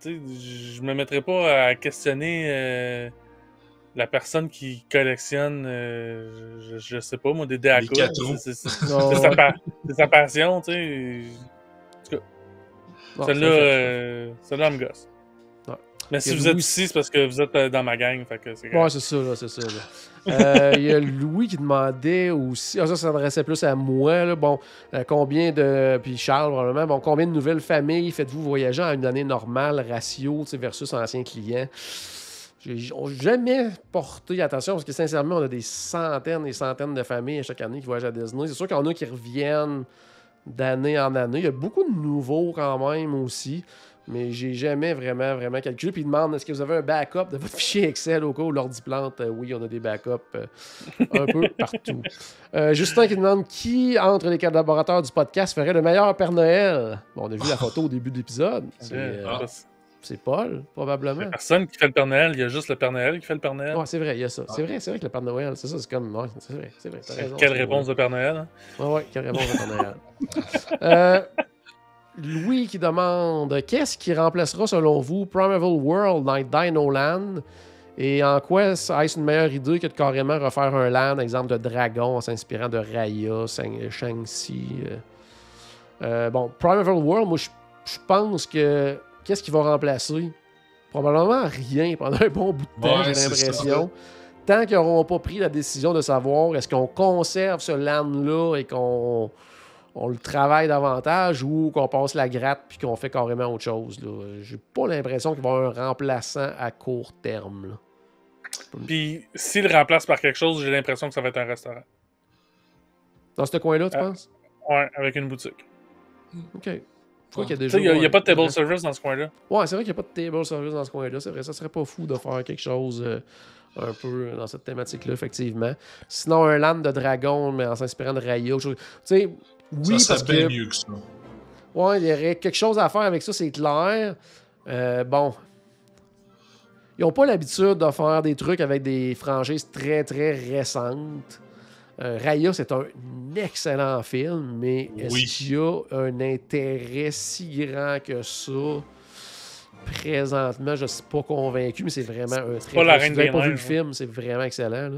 Tu sais, je me mettrais pas à questionner euh, la personne qui collectionne, euh, je, je sais pas moi, des quatre roues. C'est sa, passion, tu sais. Celle-là, ça fait- euh, celle-là elle me gosse. Mais si vous êtes ici, c'est parce que vous êtes euh, dans ma gang, fait que c'est Ouais, c'est ça, là, c'est ça. là. Euh, Il y a Louis qui demandait aussi. Ah, ça, ça s'adressait plus à moi. Là. Bon, euh, combien de. Puis Charles, probablement. Bon, combien de nouvelles familles faites-vous voyager en une année normale, ratio, versus anciens clients? J'ai j'ai jamais porté attention parce que sincèrement, on a des centaines et centaines de familles à chaque année qui voyagent à Disney. C'est sûr qu'il y en a qui reviennent d'année en année. Il y a beaucoup de nouveaux quand même aussi. Mais j'ai jamais vraiment, vraiment calculé. Puis il demande est-ce que vous avez un backup de votre fichier Excel au cas où l'ordi plante? Euh, Oui, on a des backups euh, un peu partout. Euh, Justin qui demande qui, entre les collaborateurs du podcast, ferait le meilleur Père Noël? Bon, On a vu la photo au début de l'épisode. C'est Ah. c'est Paul, probablement. personne qui fait le Père Noël, il y a juste le Père Noël qui fait le Père Noël. Ouais, c'est vrai, il y a ça. C'est vrai, c'est vrai que le Père Noël, c'est ça, c'est comme. Ouais, c'est vrai, c'est vrai. t'as raison, Quelle réponse vrai. de Père Noël? hein? Ouais, ouais, quelle réponse de Père Noël? Louis qui demande Qu'est-ce qui remplacera selon vous Primeval World dans Dino Land Et en quoi est-ce une meilleure idée que de carrément refaire un land, exemple de dragon, en s'inspirant de Raya, Shang- Shang-Chi euh. Euh, Bon, Primeval World, moi, je pense que. Qu'est-ce qui va remplacer? Probablement rien pendant un bon bout de temps, Ouais, j'ai l'impression. Tant qu'ils n'auront pas pris la décision de savoir est-ce qu'on conserve ce land-là et qu'on on le travaille davantage ou qu'on passe la gratte puis qu'on fait carrément autre chose. là. J'ai pas l'impression qu'il va y avoir un remplaçant à court terme. là. Puis s'il le remplace par quelque chose, j'ai l'impression que ça va être un restaurant. Dans ce coin-là, tu Euh, penses? Ouais, avec une boutique. OK. Je crois qu'il y a déjà... il n'y a, pas de table service dans ce coin-là. Ouais, c'est vrai qu'il n'y a pas de table service dans ce coin-là. C'est vrai, ça serait pas fou de faire quelque chose euh, un peu dans cette thématique-là, effectivement. Sinon, un land de dragon, mais en s'inspirant de Raya. Tu sais, oui, ça parce que... mieux que ça. Ouais, il y aurait quelque chose à faire avec ça, c'est clair. Euh, bon. Ils n'ont pas l'habitude de faire des trucs avec des franchises très, très récentes. Euh, Raya, c'est un excellent film, mais est-ce Oui. qu'il y a un intérêt si grand que ça? Présentement, je ne suis pas convaincu, mais c'est vraiment un très pas la bon- Reine Si vous n'avez des pas vu le Neiges, film, c'est vraiment excellent. là.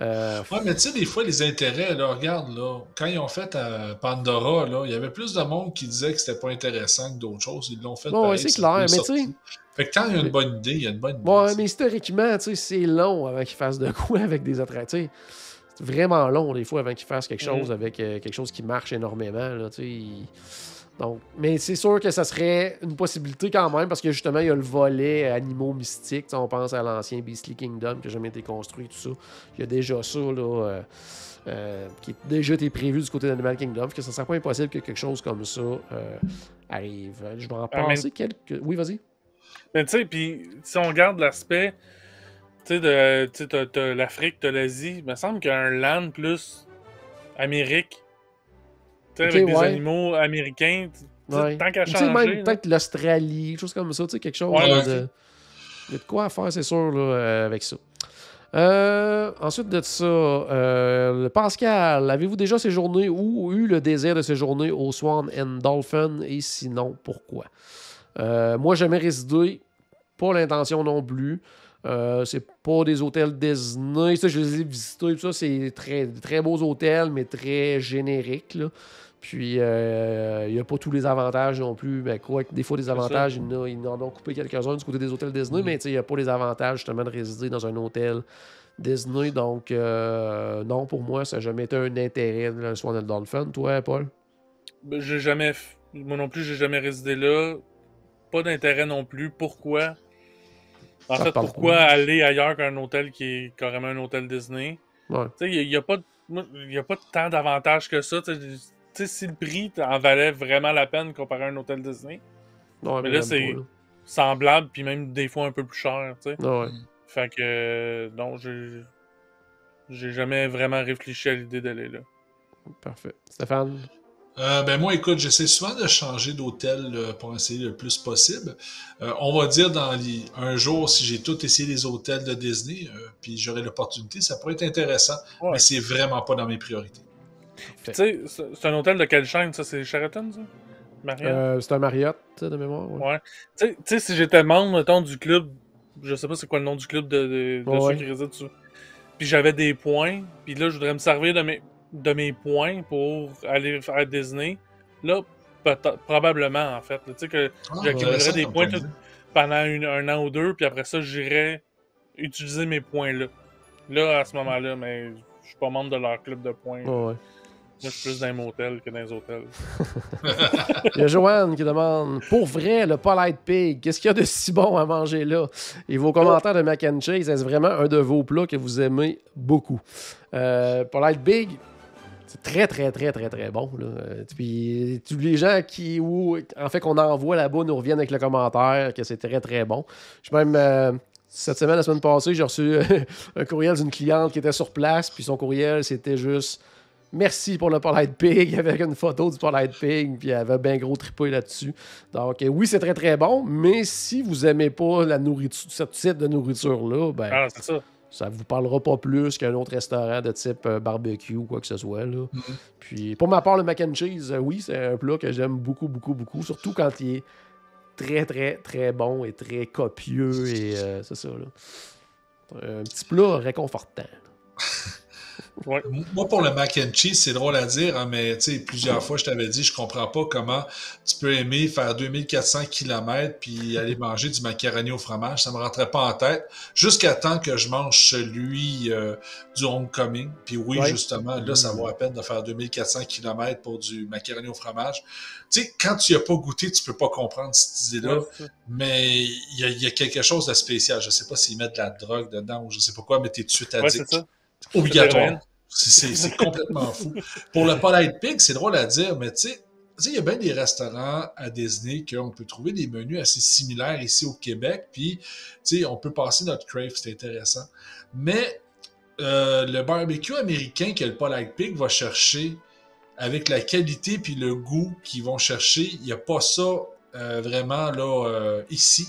Euh, Ouais, mais tu sais, des fois, les intérêts, là, regarde, là, quand ils ont fait euh, Pandora, là, il y avait plus de monde qui disait que c'était pas intéressant que d'autres choses. Ils l'ont fait Bon, ouais, c'est c'est clair, mais tu sais- Fait que quand il y a une bonne idée, il y a une bonne idée. Ouais, mais historiquement, tu sais, c'est long avant qu'ils fassent de quoi avec des attractions. C'est vraiment long, des fois, avant qu'ils fassent quelque chose Mhm. avec euh, quelque chose qui marche énormément. Là, tu sais. Donc, mais c'est sûr que ça serait une possibilité quand même, parce que justement, il y a le volet animaux mystiques. On pense à l'ancien Beastly Kingdom qui n'a jamais été construit, tout ça. Il y a déjà ça, là. euh, euh, qui a déjà été prévu du côté d'Animal Kingdom, que ça ne serait pas impossible que quelque chose comme ça euh, arrive. Je vais en Ah, mais- passer quelques. Oui, vas-y. Mais tu sais, puis si on regarde l'aspect, tu sais, t'as- l'Afrique, t'as l'Asie, il me semble qu'il y a un land plus Amérique. Sais, Ok, avec des ouais. animaux américains. Ouais. Tant qu'à changer. même peut-être l'Australie, quelque chose comme ça, tu sais, quelque chose Ouais, là, ouais. de... Il y a de quoi à faire, c'est sûr, là, euh, avec ça. Euh, ensuite de ça, euh, Pascal, avez-vous déjà séjourné ou eu le désir de séjourner au Swan and Dolphin? Et sinon, pourquoi? Moi, jamais résidé, pas l'intention non plus. Euh, c'est pas des hôtels Disney, ça, je les ai visités, tout ça, c'est très, très beaux hôtels, mais très génériques. Là. Puis, euh, il n'y a pas tous les avantages non plus. Ben, quoi des fois, des avantages, ils, en- ils en ont coupé quelques-uns du côté des hôtels Disney, mais tu sais, il n'y a pas les avantages justement de résider dans un hôtel Disney. Donc, euh, non, pour moi, ça n'a jamais été un intérêt, le Swan and Dolphin. Toi, Paul? Ben, J'ai jamais. Moi non plus, j'ai jamais résidé là. Pas d'intérêt non plus. Pourquoi? En Ça fait, pourquoi pas. aller ailleurs qu'un hôtel qui est carrément un hôtel Disney? Ouais. Il n'y a, pas de- moi, il y a pas tant d'avantages que ça. Sais, tu sais, si le prix en valait vraiment la peine comparé à un hôtel Disney, Non, Mais là, c'est- semblable, puis même des fois un peu plus cher. Tu sais. là. Ouais. Fait que, euh, non, j'ai. J'ai jamais vraiment réfléchi à l'idée d'aller là. Parfait. Stéphane? Euh, ben moi, écoute, j'essaie souvent de changer d'hôtel euh, pour essayer le plus possible. Euh, on va dire dans les- un jour, si j'ai tout essayé les hôtels de Disney, euh, puis j'aurai l'opportunité, ça pourrait être intéressant, Ouais. mais c'est vraiment pas dans mes priorités. Tu sais, c'est un hôtel de quelle chaîne, ça? C'est Sheraton, ça? Marriott? Euh, c'est un Marriott de mémoire. ouais. Ouais. Tu sais- si j'étais membre, mettons, du club, je sais pas c'est quoi le nom du club de, de, de Ouais, ceux ouais. qui résident dessus, puis j'avais des points, puis là, je voudrais me servir de mes, de mes points pour aller faire Disney, là, probablement, en fait. là. Tu sais, que Ah, J'accumulerais des points tout- pendant une- un an ou deux, puis après ça, j'irais utiliser mes points-là. Là, à ce moment-là, mais je suis pas membre de leur club de points. Moi, je suis plus dans les motels que dans les hôtels. Il y a Joanne qui demande Pour vrai, le Polite Pig, qu'est-ce qu'il y a de si bon à manger là? Et vos commentaires de mac and cheese, est-ce vraiment un de vos plats que vous aimez beaucoup? Euh, Polite Pig, C'est très, très, très, très, très bon. Euh, Puis tous les gens qui, ou, en fait, qu'on envoie là-bas nous reviennent avec le commentaire que c'est très, très bon. Je même, euh, cette semaine, la semaine passée, j'ai reçu un courriel d'une cliente qui était sur place, puis son courriel, c'était juste merci pour le Polite Pig, avec une photo du Polite Pig, puis elle avait bien gros tripé là-dessus. Donc, euh, oui, c'est très, très bon, mais si vous aimez pas la nourriture, ce type de nourriture-là, ben, Ah, c'est ça. ça vous parlera pas plus qu'un autre restaurant de type euh, barbecue ou quoi que ce soit. Là. Puis pour ma part, le mac and cheese, euh, oui, c'est un plat que j'aime beaucoup, beaucoup, beaucoup. Surtout quand il est très, très, très bon et très copieux. Et euh, c'est ça. Là. Un petit plat réconfortant. Ouais. Moi, pour le mac and cheese, c'est drôle à dire, hein, mais tu sais, plusieurs fois, je t'avais dit, je comprends pas comment tu peux aimer faire 2400 km puis aller manger du macaroni au fromage. Ça me rentrait pas en tête. Jusqu'à temps que je mange celui euh, du homecoming. Puis oui, Ouais. justement, là, ça vaut la peine de faire 2400 km pour du macaroni au fromage. Tu sais, quand tu y as pas goûté, tu peux pas comprendre cette idée-là. Ouais. Mais il y, a- il y a quelque chose de spécial. Je sais pas s'ils mettent de la drogue dedans ou je sais pas quoi, mais t'es tout de suite addict. Obligatoire. C'est- complètement fou. Pour le Polite Pig, c'est drôle à dire, mais tu sais, il y a bien des restaurants à Disney qu'on peut trouver des menus assez similaires ici au Québec, puis on peut passer notre crave, c'est intéressant. Mais euh, le barbecue américain que le Polite Pig va chercher, avec la qualité puis le goût qu'ils vont chercher, il n'y a pas ça euh, vraiment là euh, ici.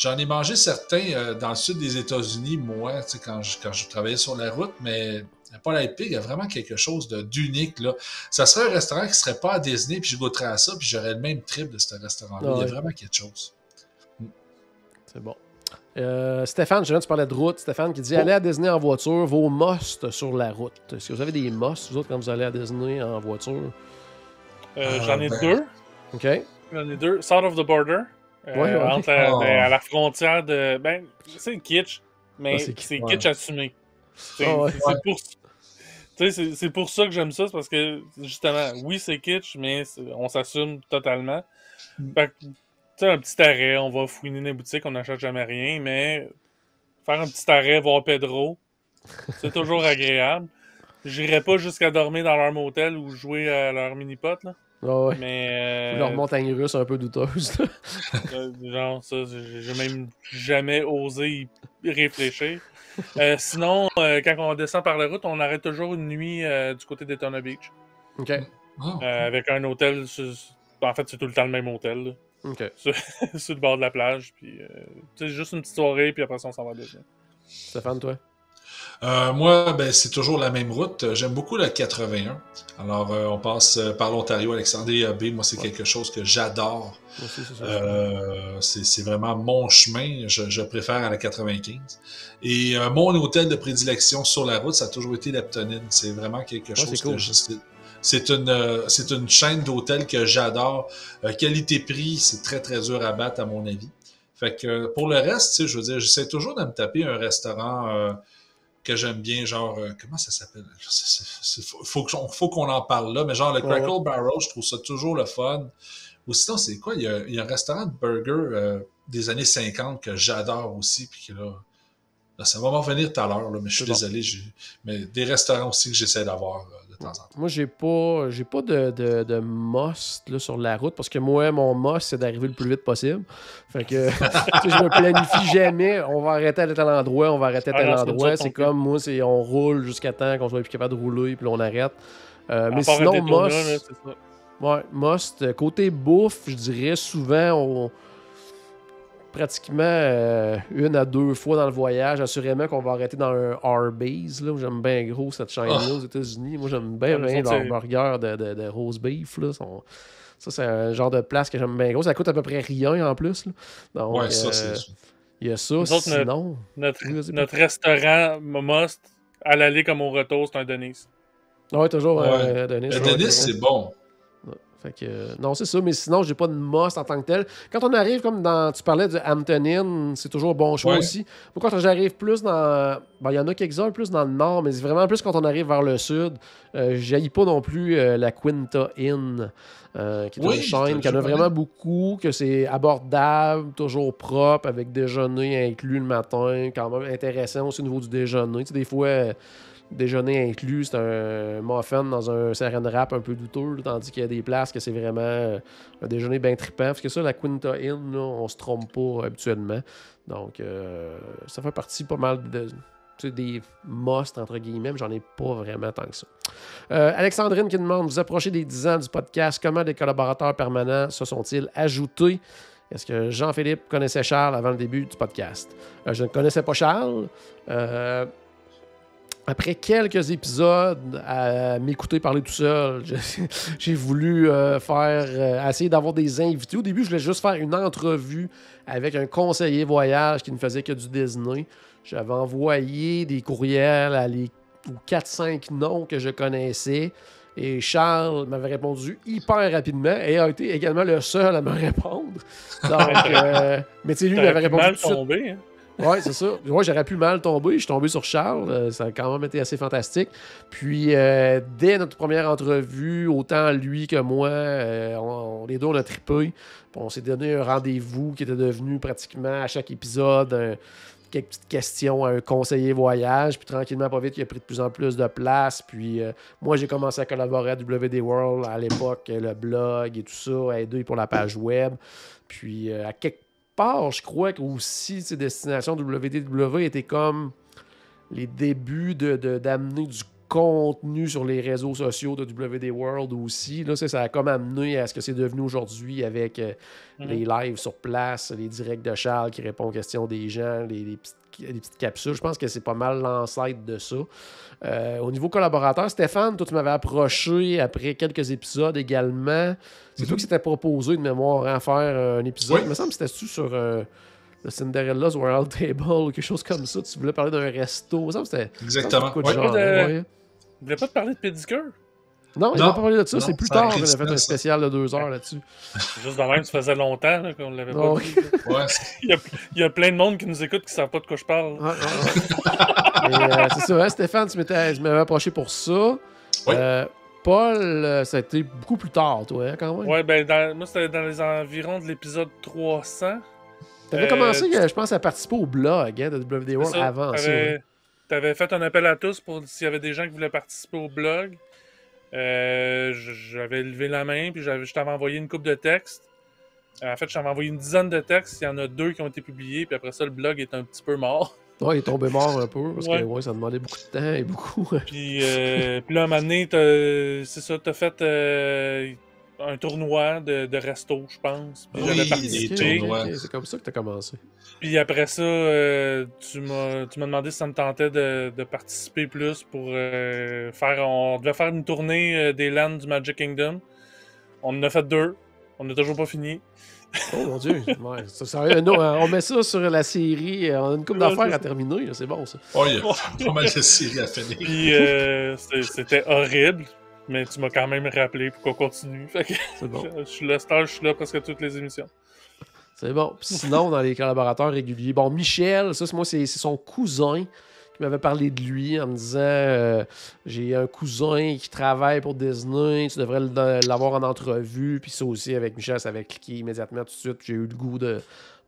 J'en ai mangé certains euh, dans le sud des États-Unis, moi, tu sais, quand je, quand je travaillais sur la route, mais le Polite Pig a vraiment quelque chose de- d'unique. là. Ça serait un restaurant qui serait pas à Disney, puis je goûterais à ça, puis j'aurais le même trip de ce restaurant-là. Ah Il y a vraiment quelque chose. C'est bon. Euh, Stéphane, je viens de parler de route. Stéphane qui dit Oh. Allez à Disney en voiture, vos musts sur la route. Est-ce que vous avez des musts, vous autres, quand vous allez à Disney en voiture? Euh, Ah, J'en ai ben. deux. OK. J'en ai deux. South of the border. Euh, Ouais, ouais. Entre la- Oh. ben, à la frontière de. Ben, c'est kitsch, mais c'est kitsch, kitsch assumé. C'est ouais. c'est pour. C'est pour ça que j'aime ça, c'est parce que justement, oui, c'est kitsch, mais on s'assume totalement. Mm. Fait que, tu sais, un petit arrêt, on va fouiner les boutiques, on n'achète jamais rien, mais faire un petit arrêt, voir Pedro, c'est toujours agréable. J'irai pas jusqu'à dormir dans leur motel ou jouer à leur mini-pot, là. Ah ouais. Mais. euh, Leur montagne russe un peu douteuse. là. euh, genre, ça, j'ai même jamais osé y réfléchir. Euh, sinon, euh, quand on descend par la route, on arrête toujours une nuit euh, du côté d'Etona Beach. OK. Ah, euh, avec un hôtel. sur- En fait, c'est tout le temps le même hôtel. là, OK. sur le bord de la plage. Puis, euh, tu sais, juste une petite soirée, puis après ça, on s'en va dessus. Stéphane, toi? Euh, moi, ben, c'est toujours la même route. Euh, J'aime beaucoup le 81. Alors, euh, on passe euh, par l'Ontario, Alexandrie AB. Moi, c'est Ouais. quelque chose que j'adore. Euh, c'est vraiment mon chemin. Je, je préfère à la 95. Et euh, mon hôtel de prédilection sur la route, ça a toujours été l'Eptonine. C'est vraiment quelque chose cool, que je- c'est- une, euh, c'est une chaîne d'hôtels que j'adore. Euh, Qualité-prix, c'est très, très dur à battre, à mon avis. Fait que euh, pour le reste, tu sais, je veux dire, j'essaie toujours de me taper un restaurant euh, que j'aime bien, genre, euh, comment ça s'appelle? Faut, faut qu'on en parle là, mais genre le Ouais. Crackle Barrel, je trouve ça toujours le fun. Ou sinon, c'est quoi? Il y, a, il y a un restaurant de burger euh, des années 50 que j'adore aussi, puis que là, là, ça va m'en revenir tout à l'heure, mais je suis bon. désolé. Mais des restaurants aussi que j'essaie d'avoir temps en temps. Moi, j'ai pas, j'ai pas de, de, de must là, sur la route parce que moi, mon must, c'est d'arriver le plus vite possible. Fait que je me planifie jamais. On va arrêter à tel endroit, on va arrêter à Ah tel nous endroit. C'est comme moi, c'est on roule jusqu'à temps qu'on soit plus capable de rouler, puis là, on arrête. Euh, mais sinon, must, là, ouais, must, côté bouffe, je dirais souvent, on- pratiquement euh, une à deux fois dans le voyage, assurément qu'on va arrêter dans un Arby's. Là, j'aime bien gros cette chaîne-là Ah. aux États-Unis. Moi, j'aime bien, Ah, bien leur burger de, de, de roast beef. Là, Ça, c'est un genre de place que j'aime bien gros. Ça coûte à peu près rien en plus. Là. Donc, ouais, ça, euh, c'est. il y a ça. Autres, Sinon, Notre, Oui, notre restaurant must, à l'aller comme au retour, c'est un Denise. ouais, toujours Ouais. euh, Denis. Le ouais. c'est bon. Fait que, euh, non, c'est ça, mais sinon, j'ai pas de must en tant que tel. Quand on arrive, comme dans. Tu parlais de Hampton Inn, c'est toujours un bon choix Ouais. aussi. Pourquoi quand j'arrive plus dans. Bon, il y en a quelques-uns plus dans le nord, mais c'est vraiment plus quand on arrive vers le sud. Euh, J'haïs pas non plus euh, la Quinta Inn, euh, qui est Oui, une chaîne je- qui en a vraiment beaucoup, que c'est abordable, toujours propre, avec déjeuner inclus le matin, quand même intéressant aussi au niveau du déjeuner. Tu sais, des fois. Déjeuner inclus, c'est un muffin dans un saran wrap un peu douteux, tandis qu'il y a des places que c'est vraiment euh, un déjeuner bien trippant. Parce que ça, la Quinta Inn, là, on se trompe pas habituellement. Donc, euh, ça fait partie pas mal de, des musts, entre guillemets, j'en ai pas vraiment tant que ça. Euh, Alexandrine qui demande Vous approchez des 10 ans du podcast, comment des collaborateurs permanents se sont-ils ajoutés? Est-ce que Jean-Philippe connaissait Charles avant le début du podcast? Je ne connaissais pas Charles. Euh, après quelques épisodes à m'écouter parler tout seul, j'ai voulu euh, faire euh, essayer d'avoir des invités. Au début, je voulais juste faire une entrevue avec un conseiller voyage qui ne faisait que du Disney. J'avais envoyé des courriels à les aux 4-5 noms que je connaissais. Et Charles m'avait répondu hyper rapidement et a été également le seul à me répondre. Donc, euh, mais tu sais, lui, il m'avait répondu mal tout de suite. tombé. hein? Ouais, c'est ça. Moi, j'aurais pu mal tomber. Je suis tombé sur Charles. Euh, Ça a quand même été assez fantastique. Puis, euh, dès notre première entrevue, autant lui que moi, euh, les deux, on a trippé. On s'est donné un rendez-vous qui était devenu pratiquement à chaque épisode quelques petites questions à un conseiller voyage. Puis, tranquillement, pas vite, il a pris de plus en plus de place. Puis, moi, j'ai commencé à collaborer à WD World à l'époque, le blog et tout ça, aider pour la page web. Puis, à quelque part, je crois que aussi, ces destinations WDW étaient comme les débuts de, de- d'amener du contenu sur les réseaux sociaux de WD World aussi. Là, ça, ça a comme amené à ce que c'est devenu aujourd'hui avec euh, Mhm. les lives sur place, les directs de Charles qui répond aux questions des gens, les, les petites, les petites capsules. Je pense que c'est pas mal l'ancêtre de ça. Euh, au niveau collaborateur, Stéphane, toi, tu m'avais approché après quelques épisodes également. C'est toi qui s'étais proposé de mémoire à faire un épisode. Oui. Il me semble que c'était-tu sur euh, le Cinderella's World Table ou quelque chose comme ça. Tu voulais parler d'un resto. Il me semble que c'était Exactement. Ouais. genre. Vous voulez pas te parler de pédicure? Non, il n'a pas parlé de ça. C'est plus tard qu'on a fait un spécial de deux heures là-dessus. Juste de même, ça faisait longtemps là, qu'on l'avait Non, pas. Ouais, c'est- Il y, a, il y a plein de monde qui nous écoute qui ne savent pas de quoi je parle. Ah, ah, ah. Euh, c'est ça, hein, Stéphane, tu m'étais- tu m'avais approché pour ça. Oui. Euh, Paul, euh, ça a été beaucoup plus tard, toi, hein, quand même. Ouais, ben, dans- moi, c'était dans les environs de l'épisode 300. T'avais Euh, commencé, tu- je pense, à participer au blog hein, de WD World ça, avant ça. hein. T'avais fait un appel à tous pour s'il y avait des gens qui voulaient participer au blog. Euh, j'avais levé la main, puis j'avais, je t'avais envoyé une coupe de textes. Euh, En fait, je t'avais envoyé une dizaine de textes. Il y en a deux qui ont été publiés, puis après ça, le blog est un petit peu mort. Ouais, il est tombé mort un peu, parce Ouais. que ouais, ça demandait beaucoup de temps et beaucoup. Puis, euh, puis là, un moment donné, t'as- c'est ça, t'as fait euh, un tournoi de, de resto, je pense. Puis Oui, j'avais des participé. tournois. Ok, c'est comme ça que t'as commencé. Puis après ça, euh, tu m'as tu m'as demandé si ça me tentait de, de participer plus pour euh, faire. On devait faire une tournée euh, des lands du Magic Kingdom. On en a fait deux. On n'a toujours pas fini. Oh mon dieu. Ouais, ça, ça- non, euh, on met ça sur la série. euh, On a une coupe d'affaires à terminer, là, c'est bon ça. Oh, il y a pas mal de séries à finir. Puis euh, c'était horrible. Mais tu m'as quand même rappelé pour qu'on continue. Fait que C'est bon. je suis là, stage, je suis là presque toutes les émissions. C'est bon. Puis sinon, dans les collaborateurs réguliers, bon, Michel, ça, c'est moi, c'est c'est son cousin qui m'avait parlé de lui en me disant euh, J'ai un cousin qui travaille pour Disney, tu devrais le- l'avoir en entrevue. Puis ça aussi, avec Michel, ça avait cliqué immédiatement tout de suite. J'ai eu le goût de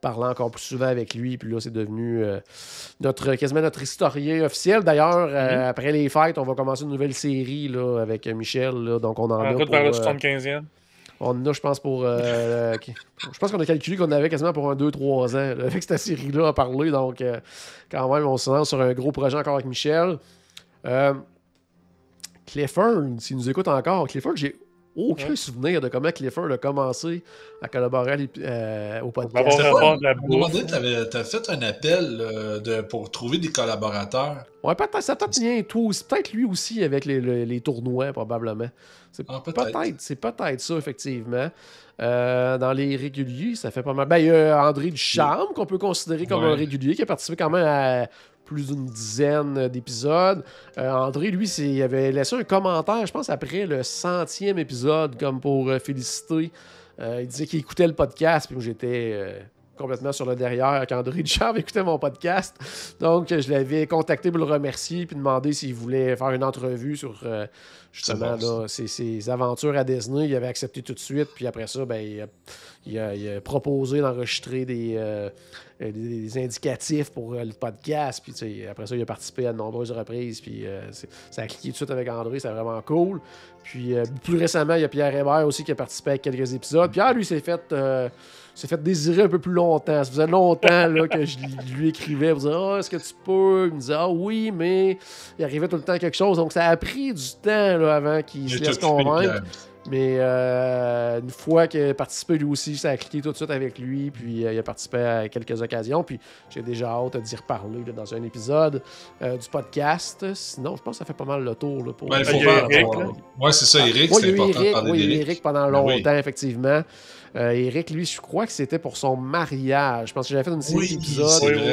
parler encore plus souvent avec lui. Puis là, c'est devenu euh, notre, quasiment notre historien officiel. D'ailleurs, euh, après les fêtes, on va commencer une nouvelle série là, avec Michel. là. donc, on en En a route pour, vers le euh, 75e. on en a, je pense, pour. euh, je pense qu'on a calculé qu'on avait quasiment pour un 2-3 ans là, avec cette série-là à parler. Donc, euh, quand même, on se lance sur un gros projet encore avec Michel. Euh, Clifford, s'il nous écoute encore, Clifford, j'ai aucun Ouais. souvenir de comment Clifford a commencé à collaborer euh, au podcast. À un moment donné, t'avais- t'as fait un appel euh, de, pour trouver des collaborateurs. Ouais, peut-être, ça peut-être bien aussi. Peut-être lui aussi avec les, les- les tournois, probablement. C'est Ah, peut-être. peut-être, c'est peut-être ça, effectivement. Euh, dans les réguliers, ça fait pas mal. Ben, il y a André Ducharme, qu'on peut considérer comme Ouais. un régulier, qui a participé quand même à plus d'une dizaine d'épisodes. Euh, André, lui, il avait laissé un commentaire, je pense, après le centième épisode, comme pour euh, féliciter. Euh, il disait qu'il écoutait le podcast, puis j'étais complètement sur le derrière quand André Ducharme écoutait mon podcast. Donc, je l'avais contacté pour le remercier, puis demander s'il voulait faire une entrevue sur euh, justement là, ses, ses aventures à Disney. Il avait accepté tout de suite, puis après ça, ben, il, a, il a- il a proposé d'enregistrer des, euh, des, des indicatifs pour euh, le podcast. Puis tu sais, après ça, il a participé à de nombreuses reprises. Puis ça a cliqué tout de suite avec André, c'est vraiment cool. Puis plus récemment, il y a Pierre Hébert aussi qui a participé à quelques épisodes. Pierre, lui, s'est fait, s'est fait désirer un peu plus longtemps. Ça faisait longtemps là, que je lui- écrivais pour dire Ah, est-ce que tu peux? Il me disait Ah oui, mais il arrivait tout le temps quelque chose. Donc ça a pris du temps là, avant qu'il se laisse convaincre. Mais euh, une fois qu'il a participé lui aussi, ça a cliqué tout de suite avec lui. Puis euh, il a participé à quelques occasions. Puis j'ai déjà hâte d'y reparler là, dans un épisode euh, du podcast. Sinon, je pense que ça fait pas mal le tour. Là, pour Ben, il faut faire. Eric. Ouais, c'est ça, Eric, Ouais, y c'est eu important de Eric, parler oui. Eric pendant Ben longtemps, oui. effectivement. Euh, Eric, lui, je crois que c'était pour son mariage. Je pense que j'avais fait une série Oui, d'épisodes. Oui, oui.